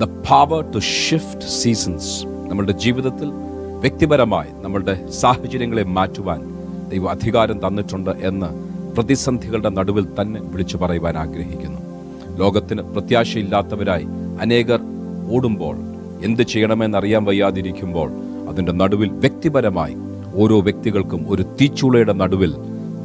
The power to shift seasons നമ്മളുടെ ജീവിതത്തിൽ വ്യക്തിപരമായി നമ്മളുടെ സാഹചര്യങ്ങളെ മാറ്റുവാൻ ദൈവം അധികാരം തന്നിട്ടുണ്ട് എന്ന് പ്രതിസന്ധികളുടെ നടുവിൽ തന്നെ വിളിച്ചു പറയുവാൻ ആഗ്രഹിക്കുന്നു. ലോകത്തിന് പ്രത്യാശയില്ലാത്തവരായി അനേകർ ഓടുമ്പോൾ എന്ത് ചെയ്യണമെന്നറിയാൻ വയ്യാതിരിക്കുമ്പോൾ അതിന്റെ നടുവിൽ വ്യക്തിപരമായി ഓരോ വ്യക്തികൾക്കും ഒരു തീച്ചുളയുടെ നടുവിൽ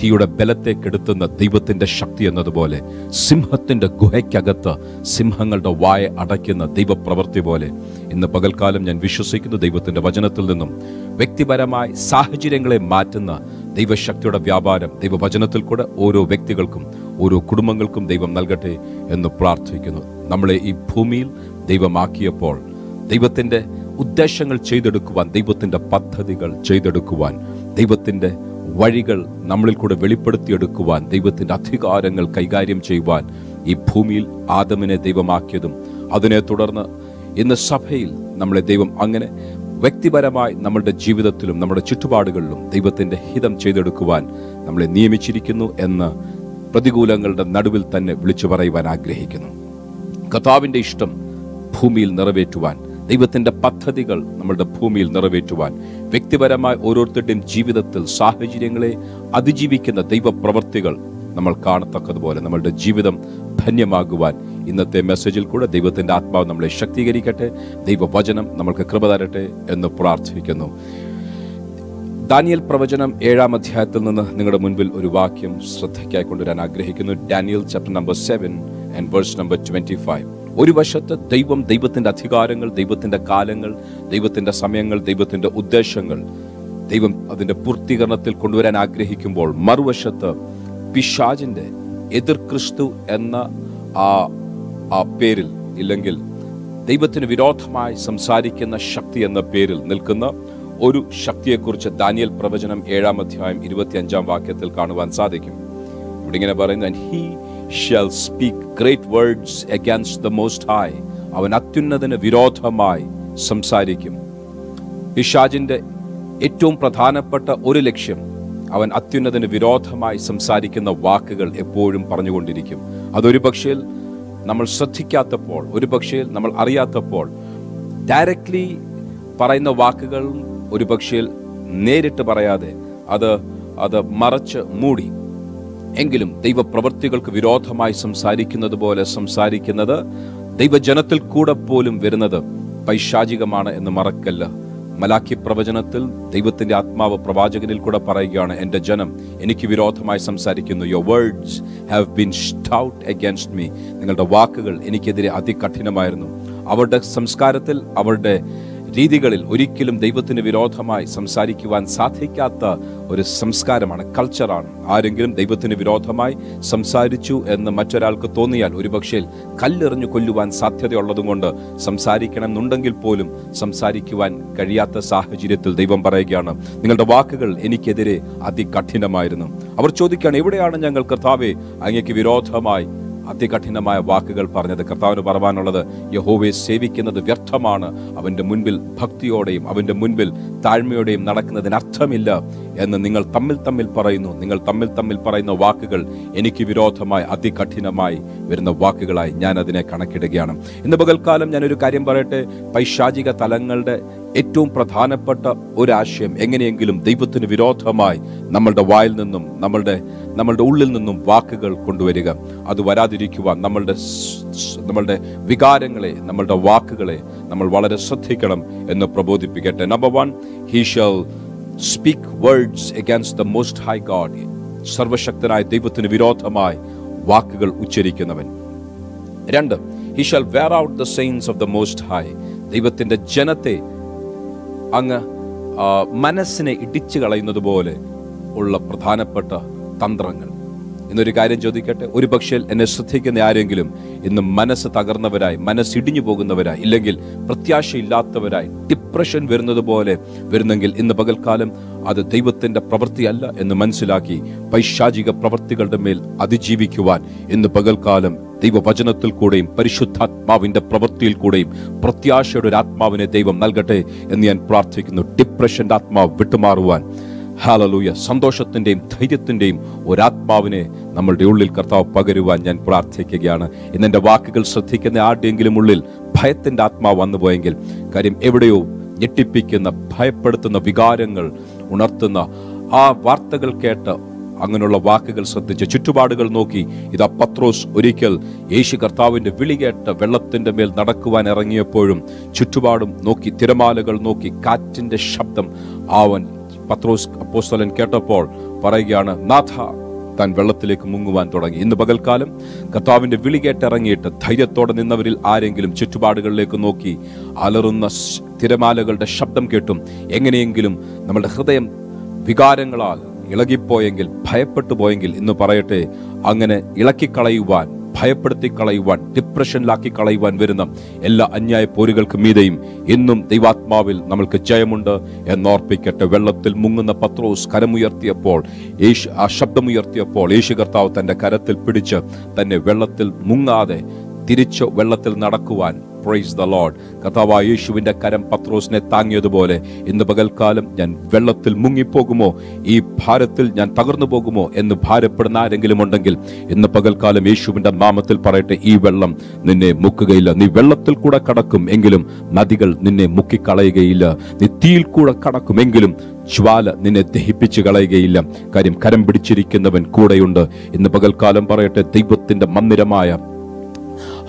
തീയുടെ ബലത്തെ കെടുത്തുന്ന ദൈവത്തിന്റെ ശക്തി എന്നതുപോലെ സിംഹത്തിന്റെ ഗുഹയ്ക്കകത്ത് സിംഹങ്ങളുടെ വായ അടയ്ക്കുന്ന ദൈവപ്രവൃത്തി പോലെ ഇന്ന് പകൽക്കാലം ഞാൻ വിശ്വസിക്കുന്ന ദൈവത്തിന്റെ വചനത്തിൽ നിന്നും. വ്യക്തിപരമായി സാഹചര്യങ്ങളെ മാറ്റുന്ന ദൈവശക്തിയുടെ വ്യാപാരം ദൈവവചനത്തിൽ കൂടെ ഓരോ വ്യക്തികൾക്കും ഓരോ കുടുംബങ്ങൾക്കും ദൈവം നൽകട്ടെ എന്ന് പ്രാർത്ഥിക്കുന്നു. നമ്മളെ ഈ ഭൂമിയിൽ ദൈവമാക്കിയപ്പോൾ ദൈവത്തിന്റെ ഉദ്ദേശങ്ങൾ ചെയ്തെടുക്കുവാൻ ദൈവത്തിന്റെ പദ്ധതികൾ ചെയ്തെടുക്കുവാൻ ദൈവത്തിന്റെ വഴികൾ നമ്മളിൽ കൂടെ വെളിപ്പെടുത്തിയെടുക്കുവാൻ ദൈവത്തിന്റെ അധികാരങ്ങൾ കൈകാര്യം ചെയ്യുവാൻ ഈ ഭൂമിയിൽ ആദമിനെ ദൈവമാക്കിയതും അതിനെ തുടർന്ന് ഇന്ന് സഭയിൽ നമ്മളെ ദൈവം അങ്ങനെ വ്യക്തിപരമായി നമ്മളുടെ ജീവിതത്തിലും നമ്മുടെ ചുറ്റുപാടുകളിലും ദൈവത്തിന്റെ ഹിതം ചെയ്തെടുക്കുവാൻ നമ്മളെ നിയമിച്ചിരിക്കുന്നു എന്ന് പ്രതികൂലങ്ങളുടെ നടുവിൽ തന്നെ വിളിച്ചു പറയുവാൻ ആഗ്രഹിക്കുന്നു. കഥാവിന്റെ ഇഷ്ടം ഭൂമിയിൽ നിറവേറ്റുവാൻ ദൈവത്തിന്റെ പദ്ധതികൾ നമ്മളുടെ ഭൂമിയിൽ നിറവേറ്റുവാൻ വ്യക്തിപരമായ ഓരോരുത്തരുടെയും ജീവിതത്തിൽ സാഹചര്യങ്ങളെ അതിജീവിക്കുന്ന ദൈവപ്രവർത്തികൾ നമ്മൾ കാണത്തക്കതുപോലെ നമ്മളുടെ ജീവിതം ധന്യമാകുവാൻ ഇന്നത്തെ മെസ്സേജിൽ കൂടെ ദൈവത്തിന്റെ ആത്മാവ് നമ്മളെ ശക്തീകരിക്കട്ടെ. ദൈവവചനം നമ്മൾക്ക് കൃപ തരട്ടെ എന്ന് പ്രാർത്ഥിക്കുന്നു. ദാനിയൽ പ്രവചനം ഏഴാം അധ്യായത്തിൽ നിന്ന് നിങ്ങളുടെ മുൻപിൽ ഒരു വാക്യം ശ്രദ്ധയ്ക്കായി കൊണ്ടുവരാൻ ആഗ്രഹിക്കുന്നു. Daniel chapter number seven and verse number twenty five ഒരു വശത്ത് ദൈവം ദൈവത്തിന്റെ അധികാരങ്ങൾ ദൈവത്തിന്റെ കാലങ്ങൾ ദൈവത്തിന്റെ സമയങ്ങൾ ദൈവത്തിന്റെ ഉദ്ദേശങ്ങൾ ദൈവം അതിന്റെ പൂർത്തീകരണത്തിൽ കൊണ്ടുവരാൻ ആഗ്രഹിക്കുമ്പോൾ മറുവശത്ത് പിശാജിന്റെ എതിർ ക്രിസ്തു എന്ന ആ ആ പേരിൽ ഇല്ലെങ്കിൽ ദൈവത്തിന് വിരോധമായി സംസാരിക്കുന്ന ശക്തി എന്ന പേരിൽ നിൽക്കുന്ന ഒരു ശക്തിയെക്കുറിച്ച് ദാനിയൽ പ്രവചനം ഏഴാം അധ്യായം ഇരുപത്തിയഞ്ചാം വാക്യത്തിൽ കാണുവാൻ സാധിക്കും. ഇവിടെ ഇങ്ങനെ പറയുന്നത് he shall speak great words against the most high അവൻ അത്യുന്നതിന് വിരോധമായി സംസാരിക്കും. പിശാജിന്റെ ഏറ്റവും പ്രധാനപ്പെട്ട ഒരു ലക്ഷ്യം അവൻ അത്യുന്നതിന് വിരോധമായി സംസാരിക്കുന്ന വാക്കുകൾ എപ്പോഴും പറഞ്ഞുകൊണ്ടിരിക്കും. അതൊരു പക്ഷേ നമ്മൾ ശ്രദ്ധിക്കാത്തപ്പോൾ ഒരു പക്ഷേ നമ്മൾ അറിയാത്തപ്പോൾ ഡയറക്ട്ലി പറയുന്ന വാക്കുകളും ഒരു പക്ഷേ നേരിട്ട് പറയാതെ അത് അത് മറച്ച് മൂടി എങ്കിലും ദൈവപ്രവൃത്തികൾക്ക് വിരോധമായി സംസാരിക്കുന്നത് പോലെ സംസാരിക്കുന്നത് ദൈവജനത്തിൽ കൂടെ പോലും വരുന്നത് പൈശാചികമാണ് എന്ന് മറക്കല്ല. മലാഖി പ്രവചനത്തിൽ ദൈവത്തിന്റെ ആത്മാവ് പ്രവാചകനിൽ കൂടെ പറയുകയാണ് എന്റെ ജനം എനിക്ക് വിരോധമായി സംസാരിക്കുന്നു. Your words have been stout against me നിങ്ങളുടെ വാക്കുകൾ എനിക്കെതിരെ അതികഠിനമായിരുന്നു. അവരുടെ സംസ്കാരത്തിൽ അവരുടെ രീതികളിൽ ഒരിക്കലും ദൈവത്തിന് വിരോധമായി സംസാരിക്കുവാൻ സാധിക്കാത്ത ഒരു സംസ്കാരമാണ് കൾച്ചറാണ് ആരെങ്കിലും ദൈവത്തിന് വിരോധമായി സംസാരിച്ചു എന്ന് മറ്റൊരാൾക്ക് തോന്നിയാൽ ഒരുപക്ഷേ കല്ലെറിഞ്ഞു കൊല്ലുവാൻ സാധ്യതയുള്ളതുകൊണ്ട് സംസാരിക്കണം എന്നുണ്ടെങ്കിൽ പോലും സംസാരിക്കുവാൻ കഴിയാത്ത സാഹചര്യത്തിൽ ദൈവം പറയുകയാണ് നിങ്ങളുടെ വാക്കുകൾ എനിക്കെതിരെ അതികഠിനമായിരുന്നു. അവർ ചോദിക്കുകയാണ് എവിടെയാണ് ഞങ്ങൾ കർത്താവെ അങ്ങേക്ക് വിരോധമായി അതികഠിനമായ വാക്കുകൾ പറഞ്ഞത് കർത്താവിന് പറവാനുള്ളത് യഹോവയെ സേവിക്കുന്നത് വ്യർത്ഥമാണ്. അവന്റെ മുൻപിൽ ഭക്തിയോടെയും അവന്റെ മുൻപിൽ താഴ്മയോടെയും നടക്കുന്നതിന് അർത്ഥമില്ല എന്ന് നിങ്ങൾ തമ്മിൽ തമ്മിൽ പറയുന്നു. നിങ്ങൾ തമ്മിൽ തമ്മിൽ പറയുന്ന വാക്കുകൾ എനിക്ക് വിരോധമായി അതികഠിനമായി വരുന്ന വാക്കുകളായി ഞാൻ അതിനെ കണക്കിടുകയാണ്. ഇന്ന് പകൽക്കാലം ഞാനൊരു കാര്യം പറയട്ടെ. പൈശാചിക തലങ്ങളുടെ ഏറ്റവും പ്രധാനപ്പെട്ട ഒരാശയം എങ്ങനെയെങ്കിലും ദൈവത്തിന് വിരോധമായി നമ്മളുടെ വായിൽ നിന്നും നമ്മളുടെ നമ്മളുടെ ഉള്ളിൽ നിന്നും വാക്കുകൾ കൊണ്ടുവരിക. അത് വരാതിരിക്കുവാൻ നമ്മളുടെ നമ്മളുടെ വികാരങ്ങളെ നമ്മളുടെ വാക്കുകളെ നമ്മൾ വളരെ ശ്രദ്ധിക്കണം എന്ന് പ്രബോധിപ്പിക്കട്ടെ. Number one he shall speak words against the most high God സർവശക്തനായ ദൈവത്തിന് വിരോധമായി വാക്കുകൾ ഉച്ചരിക്കുന്നവൻ. രണ്ട് he shall wear out the saints of the most high ദൈവത്തിന്റെ ജനത്തെ അങ്ങ് മനസ്സിനെ ഇടിച്ചു കളയുന്നത് പോലെ ഉള്ള പ്രധാനപ്പെട്ട തന്ത്രങ്ങൾ. എന്നൊരു കാര്യം ചോദിക്കട്ടെ? ഒരു പക്ഷേ എന്നെ ശ്രദ്ധിക്കുന്ന ആരെങ്കിലും ഇന്ന് മനസ്സ് തകർന്നവരായി മനസ്സിടിഞ്ഞു പോകുന്നവരായി ഇല്ലെങ്കിൽ പ്രത്യാശയില്ലാത്തവരായി ഡിപ്രഷൻ വരുന്നത് പോലെ വരുന്നെങ്കിൽ ഇന്ന് പകൽക്കാലം അത് ദൈവത്തിന്റെ പ്രവൃത്തിയല്ല എന്ന് മനസ്സിലാക്കി പൈശാചിക പ്രവൃത്തികളുടെ മേൽ അതിജീവിക്കുവാൻ ഇന്ന് പകൽക്കാലം ദൈവവചനത്തിൽ കൂടെയും പരിശുദ്ധാത്മാവിന്റെ പ്രവൃത്തിയിൽ കൂടെയും പ്രത്യാശയുടെ ഒരു ആത്മാവിനെ ദൈവം നൽകട്ടെ എന്ന് ഞാൻ പ്രാർത്ഥിക്കുന്നു. ഡിപ്രഷന്റെ ആത്മാവ് വിട്ടുമാറുവാൻ ഹാലലൂയ. സന്തോഷത്തിന്റെയും ധൈര്യത്തിന്റെയും ഒരാത്മാവിനെ നമ്മളുടെ ഉള്ളിൽ കർത്താവ് പകരുവാൻ ഞാൻ പ്രാർത്ഥിക്കുകയാണ്. ഇന്നെന്റെ വാക്കുകൾ ശ്രദ്ധിക്കുന്ന ആരുടെയെങ്കിലും ഉള്ളിൽ ഭയത്തിന്റെ ആത്മാവ് വന്നുപോയെങ്കിൽ കാര്യം എവിടെയോ ഞെട്ടിപ്പിക്കുന്ന ഭയപ്പെടുത്തുന്ന വികാരങ്ങൾ ഉണർത്തുന്ന ആ വാർത്തകൾ കേട്ട് അങ്ങനെയുള്ള വാക്കുകൾ ശ്രദ്ധിച്ച് ചുറ്റുപാടുകൾ നോക്കി ഇതാ പത്രോസ് ഒരിക്കൽ യേശു കർത്താവിന്റെ വിളി കേട്ട് വെള്ളത്തിന്റെ മേൽ നടക്കുവാൻ ഇറങ്ങിയപ്പോഴും ചുറ്റുപാടും നോക്കി തിരമാലകൾ നോക്കി കാറ്റിന്റെ ശബ്ദം അവൻ പത്രോസ് അപ്പോസ്തലൻ കേട്ടപ്പോൾ പറയുകയാണ് നാഥ താൻ വെള്ളത്തിലേക്ക് മുങ്ങുവാൻ തുടങ്ങി. ഇന്ന് പകൽക്കാലം കർത്താവിന്റെ വിളി കേട്ടിറങ്ങിയിട്ട് ധൈര്യത്തോടെ നിന്നവരിൽ ആരെങ്കിലും ചുറ്റുപാടുകളിലേക്ക് നോക്കി അലറുന്ന തിരമാലകളുടെ ശബ്ദം കേട്ടും എങ്ങനെയെങ്കിലും നമ്മുടെ ഹൃദയം വികാരങ്ങളാൽ ഇളകിപ്പോയെങ്കിൽ ഭയപ്പെട്ടു പോയെങ്കിൽ ഇന്ന് പറയട്ടെ അങ്ങനെ ഇളക്കിക്കളയുവാൻ ഭയപ്പെടുത്തി കളയുവാൻ ഡിപ്രഷനിലാക്കി കളയുവാൻ വരുന്ന എല്ലാ അന്യായ പോരുകൾക്ക് മീതെയും ഇന്നും ദൈവാത്മാവിൽ നമ്മൾക്ക് ജയമുണ്ട് എന്നോർപ്പിക്കട്ടെ. വെള്ളത്തിൽ മുങ്ങുന്ന പത്രോസ് കരമുയർത്തിയപ്പോൾ യേശു ആ ശബ്ദമുയർത്തിയപ്പോൾ യേശു കർത്താവ് തന്റെ കരത്തിൽ പിടിച്ച് തന്നെ വെള്ളത്തിൽ മുങ്ങാതെ തിരിച്ച് വെള്ളത്തിൽ നടക്കുവാൻ. പ്രൈസ് ദ ലോഡ് കർത്താവായ യേശുവിന്റെ കരം പത്രോസിനെ താങ്ങിയതുപോലെ ഇന്ന് പകൽക്കാലം ഞാൻ വെള്ളത്തിൽ മുങ്ങിപ്പോകുമോ? ഈ ഭാരത്തിൽ ഞാൻ തകർന്നു പോകുമോ എന്ന് ഭാരപ്പെടുന്ന ആരെങ്കിലും ഉണ്ടെങ്കിൽ ഇന്ന് പകൽക്കാലം യേശുവിന്റെ നാമത്തിൽ പറയട്ടെ ഈ വെള്ളം നിന്നെ മുക്കുകയില്ല. നീ വെള്ളത്തിൽ കൂടെ കടക്കും എങ്കിലും നദികൾ നിന്നെ മുക്കിക്കളയുകയില്ല. നീ തീയിൽ കൂടെ കടക്കുമെങ്കിലും ജ്വാല നിന്നെ ദഹിപ്പിച്ചു കളയുകയില്ല. കാര്യം കരം പിടിച്ചിരിക്കുന്നവൻ കൂടെയുണ്ട്. ഇന്ന് പകൽക്കാലം പറയട്ടെ ദൈവത്തിന്റെ മന്ദിരമായ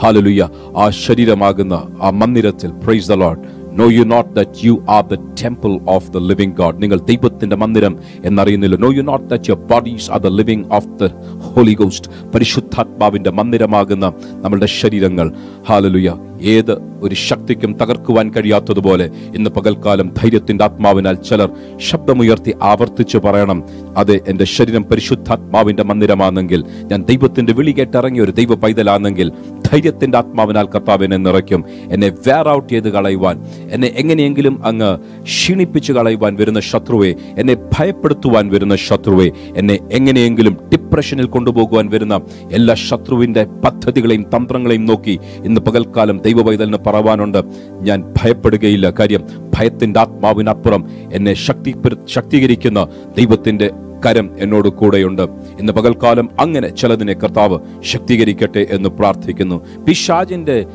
ഹാലലുയ്യ ആ ശരീരമാകുന്ന ആ മന്ദിരത്തിൽ praise the Lord know you not that you are the temple of the living God നിങ്ങൾ ദൈവത്തിന്റെ മന്ദിരം എന്നറിയുന്നില്ല. Know you not that your bodies are the living of the Holy Ghost പരിശുദ്ധാത്മാവിന്റെ മന്ദിരമാകുന്ന നമ്മളുടെ ശരീരങ്ങൾ. ഹാലലുയ്യ ഏത് ഒരു ശക്തിക്കും തകർക്കുവാൻ കഴിയാത്തതുപോലെ ഇന്ന് പകൽക്കാലം ധൈര്യത്തിന്റെ ആത്മാവിനാൽ ചിലർ ശബ്ദമുയർത്തി ആവർത്തിച്ചു പറയണം അത് എന്റെ ശരീരം പരിശുദ്ധാത്മാവിന്റെ മന്ദിരമാണെങ്കിൽ ഞാൻ ദൈവത്തിന്റെ വിളി കേട്ടിറങ്ങിയ ഒരു ദൈവ പൈതലാണെങ്കിൽ ധൈര്യത്തിന്റെ ആത്മാവിനാൽ കർത്താവിനെ നിറയ്ക്കും എന്നെ വേർ ഔട്ട് ചെയ്ത് കളയുവാൻ എന്നെ എങ്ങനെയെങ്കിലും അങ്ങ് ക്ഷീണിപ്പിച്ചു കളയുവാൻ വരുന്ന ശത്രുവെ എന്നെ ഭയപ്പെടുത്തുവാൻ വരുന്ന ശത്രുവെ എന്നെ എങ്ങനെയെങ്കിലും ഡിപ്രഷനിൽ കൊണ്ടുപോകുവാൻ വരുന്ന എല്ലാ ശത്രുവിന്റെ പദ്ധതികളെയും തന്ത്രങ്ങളെയും നോക്കി ഇന്ന് പകൽക്കാലം ദൈവവൈതലിന് പറവാനുണ്ട്. ഞാൻ ഭയപ്പെടുകയില്ല. കാര്യം ഭയത്തിന്റെ ആത്മാവിനപ്പുറം എന്നെ ശക്തി ശക്തീകരിക്കുന്ന ദൈവത്തിന്റെ കരം എന്നോട് കൂടെയുണ്ട്. ഇന്ന് പകൽക്കാലം അങ്ങനെ ചിലതിനെ കർത്താവ് ശക്തീകരിക്കട്ടെ എന്ന് പ്രാർത്ഥിക്കുന്നു. പിശാജിന്റെ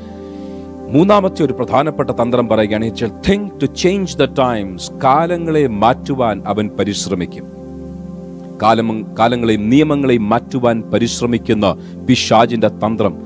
മൂന്നാമത്തെ ഒരു പ്രധാനപ്പെട്ട തന്ത്രം പറയുകയാണ് think to change the times കാലങ്ങളെ മാറ്റുവാൻ അവൻ പരിശ്രമിക്കും. കാലം കാലങ്ങളെയും നിയമങ്ങളെയും മാറ്റുവാൻ പരിശ്രമിക്കുന്ന പിശാജിന്റെ തന്ത്രം.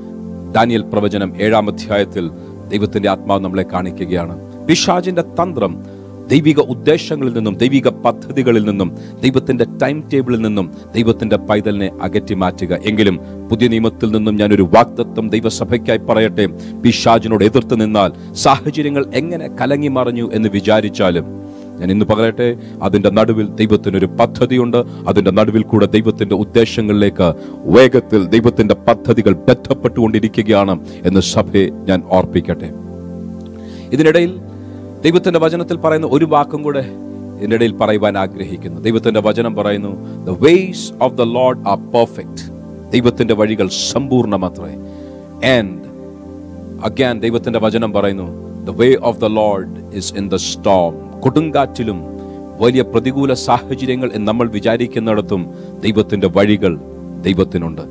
ഡാനിയൽ പ്രവചനം ഏഴാം അധ്യായത്തിൽ ദൈവത്തിന്റെ ആത്മാവ് നമ്മളെ കാണിക്കുകയാണ്. പിശാജിന്റെ തന്ത്രം ദൈവിക ഉദ്ദേശങ്ങളിൽ നിന്നും ദൈവിക പദ്ധതികളിൽ നിന്നും ദൈവത്തിന്റെ ടൈം ടേബിളിൽ നിന്നും ദൈവത്തിന്റെ പൈതലിനെ അകറ്റി മാറ്റുക. എങ്കിലും പുതിയ നിയമത്തിൽ നിന്നും ഞാനൊരു വാക്തത്വം ദൈവസഭയ്ക്കായി പറയട്ടെ. പിശാജിനോട് എതിർത്ത് നിന്നാൽ സാഹചര്യങ്ങൾ എങ്ങനെ കലങ്ങി മറിഞ്ഞു എന്ന് വിചാരിച്ചാലും ഞാൻ ഇന്ന് പകരട്ടെ അതിന്റെ നടുവിൽ ദൈവത്തിനൊരു പദ്ധതിയുണ്ട്. അതിന്റെ നടുവിൽ കൂടെ ദൈവത്തിന്റെ ഉദ്ദേശങ്ങളിലേക്ക് വേഗത്തിൽ ദൈവത്തിന്റെ പദ്ധതികൾ ബന്ധപ്പെട്ടുകൊണ്ടിരിക്കുകയാണ് എന്ന് സഭയെ ഞാൻ ഓർപ്പിക്കട്ടെ. ഇതിനിടയിൽ ദൈവത്തിന്റെ വചനത്തിൽ പറയുന്ന ഒരു വാക്കും കൂടെ ഇതിനിടയിൽ പറയുവാൻ ആഗ്രഹിക്കുന്നു. ദൈവത്തിന്റെ വചനം പറയുന്നു the ways of the Lord are perfect ദൈവത്തിന്റെ വഴികൾ സമ്പൂർണമത്രേ ആൻഡ് അഗ്യാൻ ദൈവത്തിന്റെ വചനം പറയുന്നു the way of the Lord is in the storm കൊടുങ്കാറ്റിലും വലിയ പ്രതികൂല സാഹചര്യങ്ങൾ എന്ന് നമ്മൾ വിചാരിക്കുന്നിടത്തും ദൈവത്തിന്റെ വഴികൾ ദൈവത്തിനുണ്ട്.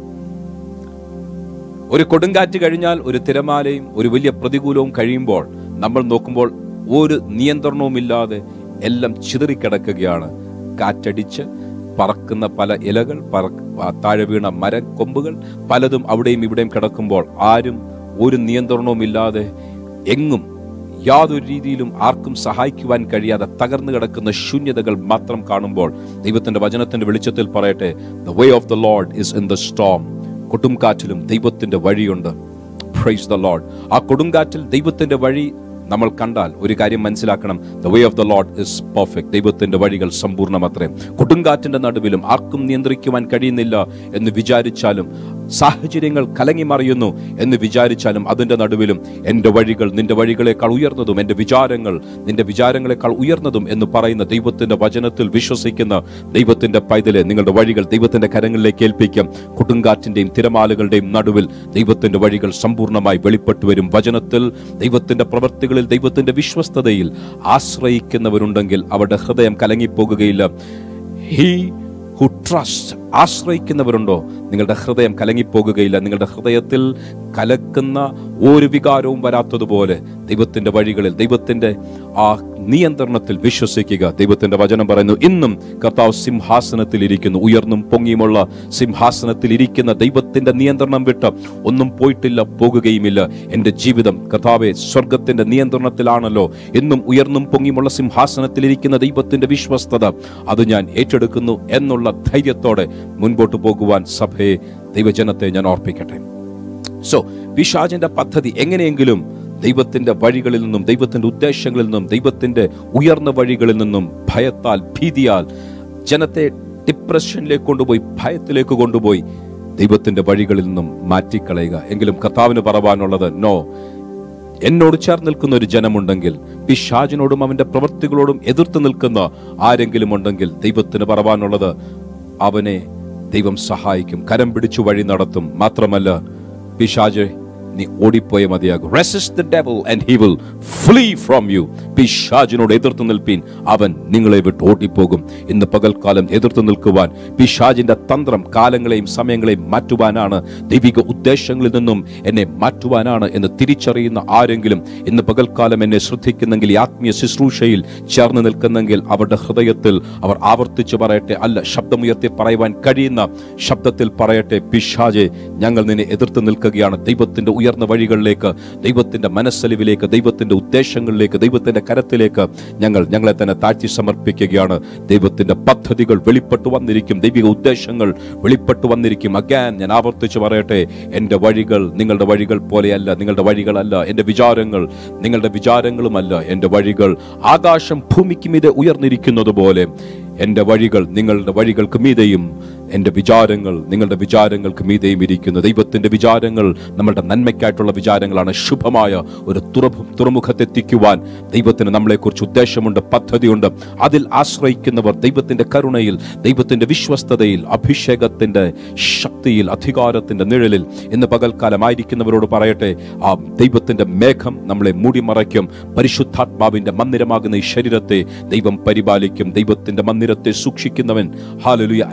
ഒരു കൊടുങ്കാറ്റ് കഴിഞ്ഞാൽ ഒരു തിരമാലയും ഒരു വലിയ പ്രതികൂലവും കഴിയുമ്പോൾ നമ്മൾ നോക്കുമ്പോൾ ഒരു നിയന്ത്രണവുമില്ലാതെ എല്ലാം ചിതറിക്കിടക്കുകയാണ്. കാറ്റടിച്ച് പറക്കുന്ന പല ഇലകൾ പറ- താഴെ വീണ മരക്കൊമ്പുകൾ പലതും അവിടെയും ഇവിടെയും കിടക്കുമ്പോൾ ആരും ഒരു നിയന്ത്രണവുമില്ലാതെ എങ്ങും യാതൊരു രീതിയിലും ആർക്കും സഹായിക്കുവാൻ കഴിയാതെ തകർന്നു കിടക്കുന്ന ശൂന്യതകൾ മാത്രം കാണുമ്പോൾ ദൈവത്തിന്റെ വചനത്തിന്റെ വെളിച്ചത്തിൽ പറയട്ടെ the way of the Lord is in the storm കൊടുങ്കാറ്റിലും ദൈവത്തിന്റെ വഴിയുണ്ട്. പ്രൈസ് ദ ലോഡ് ആ കൊടുങ്കാറ്റിൽ ദൈവത്തിന്റെ വഴി നമ്മൾ കണ്ടാൽ ഒരു കാര്യം മനസ്സിലാക്കണം. The way of the Lord is perfect ദൈവത്തിന്റെ വഴികൾ സമ്പൂർണമത്രേ. കൊടുങ്കാറ്റിന്റെ നടുവിലും ആർക്കും നിയന്ത്രിക്കുവാൻ കഴിയുന്നില്ല എന്ന് വിചാരിച്ചാലും സാഹചര്യങ്ങൾ കലങ്ങി മറിയുന്നു എന്ന് വിചാരിച്ചാലും അതിന്റെ നടുവിലും എന്റെ വഴികൾ നിന്റെ വഴികളെക്കാൾ ഉയർന്നതും എന്റെ വിചാരങ്ങൾ നിന്റെ വിചാരങ്ങളെക്കാൾ ഉയർന്നതും എന്ന് പറയുന്ന ദൈവത്തിന്റെ വചനത്തിൽ വിശ്വസിക്കുന്ന ദൈവത്തിന്റെ പൈതലെ നിങ്ങളുടെ വഴികൾ ദൈവത്തിന്റെ കരങ്ങളിലേക്ക് ഏൽപ്പിക്കും. കൊടുങ്കാറ്റിന്റെയും തിരമാലകളുടെയും നടുവിൽ ദൈവത്തിന്റെ വഴികൾ സമ്പൂർണമായി വെളിപ്പെട്ടു വരും. വചനത്തിൽ ദൈവത്തിന്റെ പ്രവൃത്തികളിൽ ദൈവത്തിന്റെ വിശ്വസ്തതയിൽ ആശ്രയിക്കുന്നവരുണ്ടെങ്കിൽ അവരുടെ ഹൃദയം കലങ്ങിപ്പോകുകയില്ല. ഹീ ഹു ട്രസ്റ്റ് ആശ്രയിക്കുന്നവരുണ്ടോ? നിങ്ങളുടെ ഹൃദയം കലങ്ങിപ്പോകുകയില്ല. നിങ്ങളുടെ ഹൃദയത്തിൽ കലക്കുന്ന ഒരു വികാരവും വരാത്തതുപോലെ ദൈവത്തിന്റെ വഴികളിൽ ദൈവത്തിന്റെ ആ നിയന്ത്രണത്തിൽ വിശ്വസിക്കുക. ദൈവത്തിന്റെ വചനം പറയുന്നു ഇന്നും കർത്താവ് സിംഹാസനത്തിൽ ഇരിക്കുന്നു. ഉയർന്നും പൊങ്ങിയുമുള്ള സിംഹാസനത്തിൽ ഇരിക്കുന്ന ദൈവത്തിന്റെ നിയന്ത്രണം വിട്ട് ഒന്നും പോയിട്ടില്ല പോകുകയുമില്ല. എന്റെ ജീവിതം കർത്താവെ സ്വർഗത്തിന്റെ നിയന്ത്രണത്തിലാണല്ലോ. എന്നും ഉയർന്നും പൊങ്ങിയുമുള്ള സിംഹാസനത്തിൽ ഇരിക്കുന്ന ദൈവത്തിന്റെ വിശ്വസ്തത അത് ഞാൻ ഏറ്റെടുക്കുന്നു എന്നുള്ള ധൈര്യത്തോടെ മുൻപോട്ട് പോകുവാൻ സഭയെ ദൈവജനത്തെ ഞാൻ ഓർപ്പിക്കട്ടെ. സോ പിശാചിന്റെ പദ്ധതി എങ്ങനെയെങ്കിലും ദൈവത്തിന്റെ വഴികളിൽ നിന്നും ദൈവത്തിന്റെ ഉദ്ദേശങ്ങളിൽ നിന്നും ദൈവത്തിന്റെ ഉയർന്ന വഴികളിൽ നിന്നും ഭയത്താൽ ഭീതിയാൽ ജനത്തെ ഡിപ്രഷനിലേക്ക് കൊണ്ടുപോയി ഭയത്തിലേക്ക് കൊണ്ടുപോയി ദൈവത്തിന്റെ വഴികളിൽ നിന്നും മാറ്റിക്കളയുക. എങ്കിലും കർത്താവിന് പറവാനുള്ളത് നോ എന്നോട് ചേർന്ന് നിൽക്കുന്ന ഒരു ജനമുണ്ടെങ്കിൽ പിശാജിനോടും അവന്റെ പ്രവൃത്തികളോടും എതിർത്ത് നിൽക്കുന്ന ആരെങ്കിലും ഉണ്ടെങ്കിൽ ദൈവത്തിന് പറവാനുള്ളത് അവനെ ദൈവം സഹായിക്കും. കരം പിടിച്ചു വഴി നടത്തും. മാത്രമല്ല പിശാജ് നീ ഓടിപ്പോയ മതിയാകും. Resist the devil and he will flee from you പിശാജിനോട് എതിർത്ത് നിൽപ്പീൻ. അവൻ നിങ്ങളെ വിട്ട് ഓടിപ്പോകും. ഇന്ന് പകൽക്കാലം എതിർത്ത് നിൽക്കുവാൻ പിശാജിന്റെ തന്ത്രം കാലങ്ങളെയും സമയങ്ങളെയും മാറ്റുവാനാണ്. ദൈവിക ഉദ്ദേശങ്ങളിൽ നിന്നും എന്നെ മാറ്റുവാനാണ് എന്ന് തിരിച്ചറിയുന്ന ആരെങ്കിലും ഇന്ന് പകൽക്കാലം എന്നെ ശ്രദ്ധിക്കുന്നെങ്കിൽ ആത്മീയ ശുശ്രൂഷയിൽ ചേർന്ന് നിൽക്കുന്നെങ്കിൽ അവരുടെ ഹൃദയത്തിൽ അവർ ആവർത്തിച്ചു പറയട്ടെ അല്ല ശബ്ദമുയർത്തി പറയുവാൻ കഴിയുന്ന ശബ്ദത്തിൽ പറയട്ടെ പിശാജെ ഞങ്ങൾ നിന്നെ എതിർത്ത് നിൽക്കുകയാണ്. ദൈവത്തിന്റെ ഉയർന്ന വഴികളിലേക്ക് ദൈവത്തിന്റെ മനസ്സലിവിലേക്ക് ദൈവത്തിന്റെ ഉദ്ദേശങ്ങളിലേക്ക് ദൈവത്തിന്റെ കരത്തിലേക്ക് ഞങ്ങൾ ഞങ്ങളെ തന്നെ താഴ്ത്തി സമർപ്പിക്കുകയാണ്. ദൈവത്തിന്റെ പദ്ധതികൾ വെളിപ്പെട്ടു വന്നിരിക്കും. ദൈവിക ഉദ്ദേശങ്ങൾ വെളിപ്പെട്ടു വന്നിരിക്കും. അഗാൻ ഞാൻ ആവർത്തിച്ച് പറയട്ടെ എന്റെ വഴികൾ നിങ്ങളുടെ വഴികൾ പോലെയല്ല നിങ്ങളുടെ വഴികളല്ല എന്റെ വിചാരങ്ങൾ നിങ്ങളുടെ വിചാരങ്ങളുമല്ല എന്റെ വഴികൾ ആകാശം ഭൂമിക്ക് മീതെ ഉയർന്നിരിക്കുന്നത് പോലെ എന്റെ വഴികൾ നിങ്ങളുടെ വഴികൾക്ക് മീതെയും എന്റെ വിചാരങ്ങൾ നിങ്ങളുടെ വിചാരങ്ങൾക്ക് മീതെയും ഇരിക്കുന്നു. ദൈവത്തിന്റെ വിചാരങ്ങൾ നമ്മളുടെ നന്മയ്ക്കായിട്ടുള്ള വിചാരങ്ങളാണ്. ശുഭമായ ഒരു തുറമു തുറമുഖത്തെത്തിക്കുവാൻ ദൈവത്തിന് നമ്മളെക്കുറിച്ച് ഉദ്ദേശമുണ്ട് പദ്ധതിയുണ്ട്. അതിൽ ആശ്രയിക്കുന്നവർ ദൈവത്തിന്റെ കരുണയിൽ ദൈവത്തിന്റെ വിശ്വസ്തതയിൽ അഭിഷേകത്തിന്റെ ശക്തിയിൽ അധികാരത്തിന്റെ നിഴലിൽ ഇന്ന് പകൽക്കാലമായിരിക്കുന്നവരോട് പറയട്ടെ ആ ദൈവത്തിന്റെ മേഘം നമ്മളെ മൂടിമറയ്ക്കും. പരിശുദ്ധാത്മാവിന്റെ മന്ദിരമാകുന്ന ഈ ശരീരത്തെ ദൈവം പരിപാലിക്കും. ദൈവത്തിന്റെ മന്ദിരത്തെ സൂക്ഷിക്കുന്നവൻ ഹാലലുയ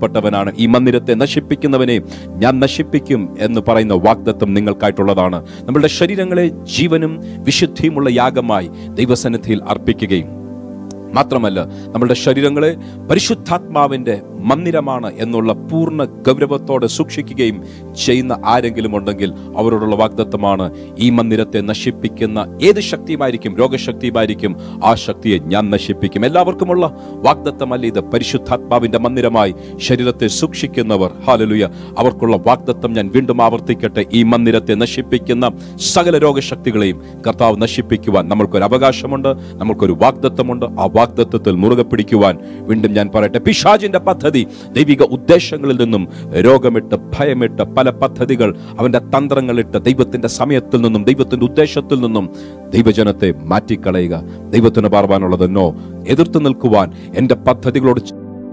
അനുഗ്രഹിക്കപ്പെട്ടവനാണ് ഈ മന്ദിരത്തെ നശിപ്പിക്കുന്നവനെ ഞാൻ നശിപ്പിക്കും എന്ന് പറയുന്ന വാഗ്ദത്വം നിങ്ങൾക്കായിട്ടുള്ളതാണ്. നമ്മളുടെ ശരീരങ്ങളെ ജീവനും വിശുദ്ധിയുമുള്ള യാഗമായി ദൈവസന്നിധിയിൽ അർപ്പിക്കുകയും മാത്രമല്ല നമ്മളുടെ ശരീരങ്ങളെ പരിശുദ്ധാത്മാവിന്റെ മന്ദിരമാണ് എന്നുള്ള പൂർണ ഗൗരവത്തോടെ സൂക്ഷിക്കുകയും ചെയ്യുന്ന ആരെങ്കിലും ഉണ്ടെങ്കിൽ അവരോടുള്ള വാഗ്ദത്വമാണ് ഈ മന്ദിരത്തെ നശിപ്പിക്കുന്ന ഏത് ശക്തിയുമായിരിക്കും? രോഗശക്തിയുമായിരിക്കും. ആ ശക്തിയെ ഞാൻ നശിപ്പിക്കും. എല്ലാവർക്കുമുള്ള വാഗ്ദത്തമല്ല ഇത്. പരിശുദ്ധാത്മാവിന്റെ മന്ദിരമായി ശരീരത്തെ സൂക്ഷിക്കുന്നവർ. ഹാലലുയ അവർക്കുള്ള വാഗ്ദത്തം ഞാൻ വീണ്ടും ആവർത്തിക്കട്ടെ. ഈ മന്ദിരത്തെ നശിപ്പിക്കുന്ന സകല രോഗശക്തികളെയും കർത്താവ് നശിപ്പിക്കുവാൻ നമ്മൾക്കൊരു അവകാശമുണ്ട്. നമ്മൾക്കൊരു വാഗ്ദത്തമുണ്ട്. ആ വാഗ്ദത്തത്തിൽ മുറുകെ പിടിക്കുവാൻ വീണ്ടും ഞാൻ പറയട്ടെ. പിശാജിന്റെ പദ്ധതി ദൈവിക ഉദ്ദേശങ്ങളിൽ നിന്നും രോഗമിട്ട് ഭയമിട്ട് പല പദ്ധതികൾ അവന്റെ തന്ത്രങ്ങളിട്ട് ദൈവത്തിന്റെ സമയത്തിൽ നിന്നും ദൈവത്തിന്റെ ഉദ്ദേശത്തിൽ നിന്നും ദൈവജനത്തെ മാറ്റിക്കളയുക. ദൈവത്തിന് പാർവാനുള്ളത് നോ എതിർത്ത് നിൽക്കുവാൻ എന്റെ പദ്ധതികളോട്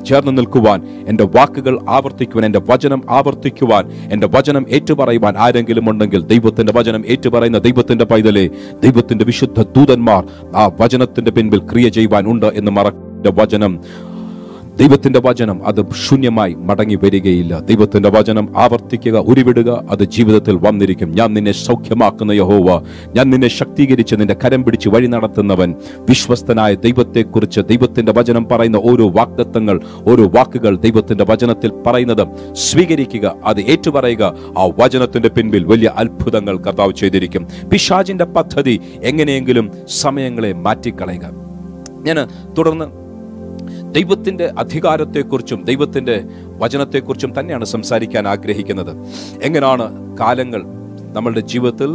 ചേർന്ന് നിൽക്കുവാൻ എന്റെ വാക്കുകൾ ആവർത്തിക്കുവാൻ എന്റെ വചനം ആവർത്തിക്കുവാൻ എന്റെ വചനം ഏറ്റുപറയുവാൻ ആരെങ്കിലും ഉണ്ടെങ്കിൽ ദൈവത്തിന്റെ വചനം ഏറ്റുപറയുന്ന ദൈവത്തിന്റെ പൈതലെ ദൈവത്തിന്റെ വിശുദ്ധ ദൂതന്മാർ ആ വചനത്തിന്റെ പിൻപിൽ ക്രിയ ചെയ്യുവാൻ ഉണ്ട് എന്ന് മറ വചനം. ദൈവത്തിന്റെ വചനം അത് ശൂന്യമായി മടങ്ങി വരികയില്ല. ദൈവത്തിന്റെ വചനം ആവർത്തിക്കുക ഉരുവിടുക അത് ജീവിതത്തിൽ വന്നിരിക്കും. ഞാൻ നിന്നെ സൗഖ്യമാക്കുന്ന യഹോവ. ഞാൻ നിന്നെ ശക്തീകരിച്ച് നിന്റെ കരം പിടിച്ച് വഴി നടത്തുന്നവൻ. വിശ്വസ്തനായ ദൈവത്തെക്കുറിച്ച് ദൈവത്തിന്റെ വചനം പറയുന്ന ഓരോ വാക്തത്വങ്ങൾ ഓരോ വാക്കുകൾ ദൈവത്തിന്റെ വചനത്തിൽ പറയുന്നത് സ്വീകരിക്കുക അത് ഏറ്റുപറയുക. ആ വചനത്തിന്റെ പിൻപിൽ വലിയ അത്ഭുതങ്ങൾ കർത്താവ് ചെയ്തിരിക്കും. പിശാജിന്റെ പദ്ധതി എങ്ങനെയെങ്കിലും സമയങ്ങളെ മാറ്റിക്കളയുക. ഞാൻ തുടർന്ന് ദൈവത്തിന്റെ അധികാരത്തെക്കുറിച്ചും ദൈവത്തിന്റെ വചനത്തെക്കുറിച്ചും തന്നെയാണ് സംസാരിക്കാൻ ആഗ്രഹിക്കുന്നത്. എങ്ങനെയാണ് കാലങ്ങൾ നമ്മളുടെ ജീവിതത്തിൽ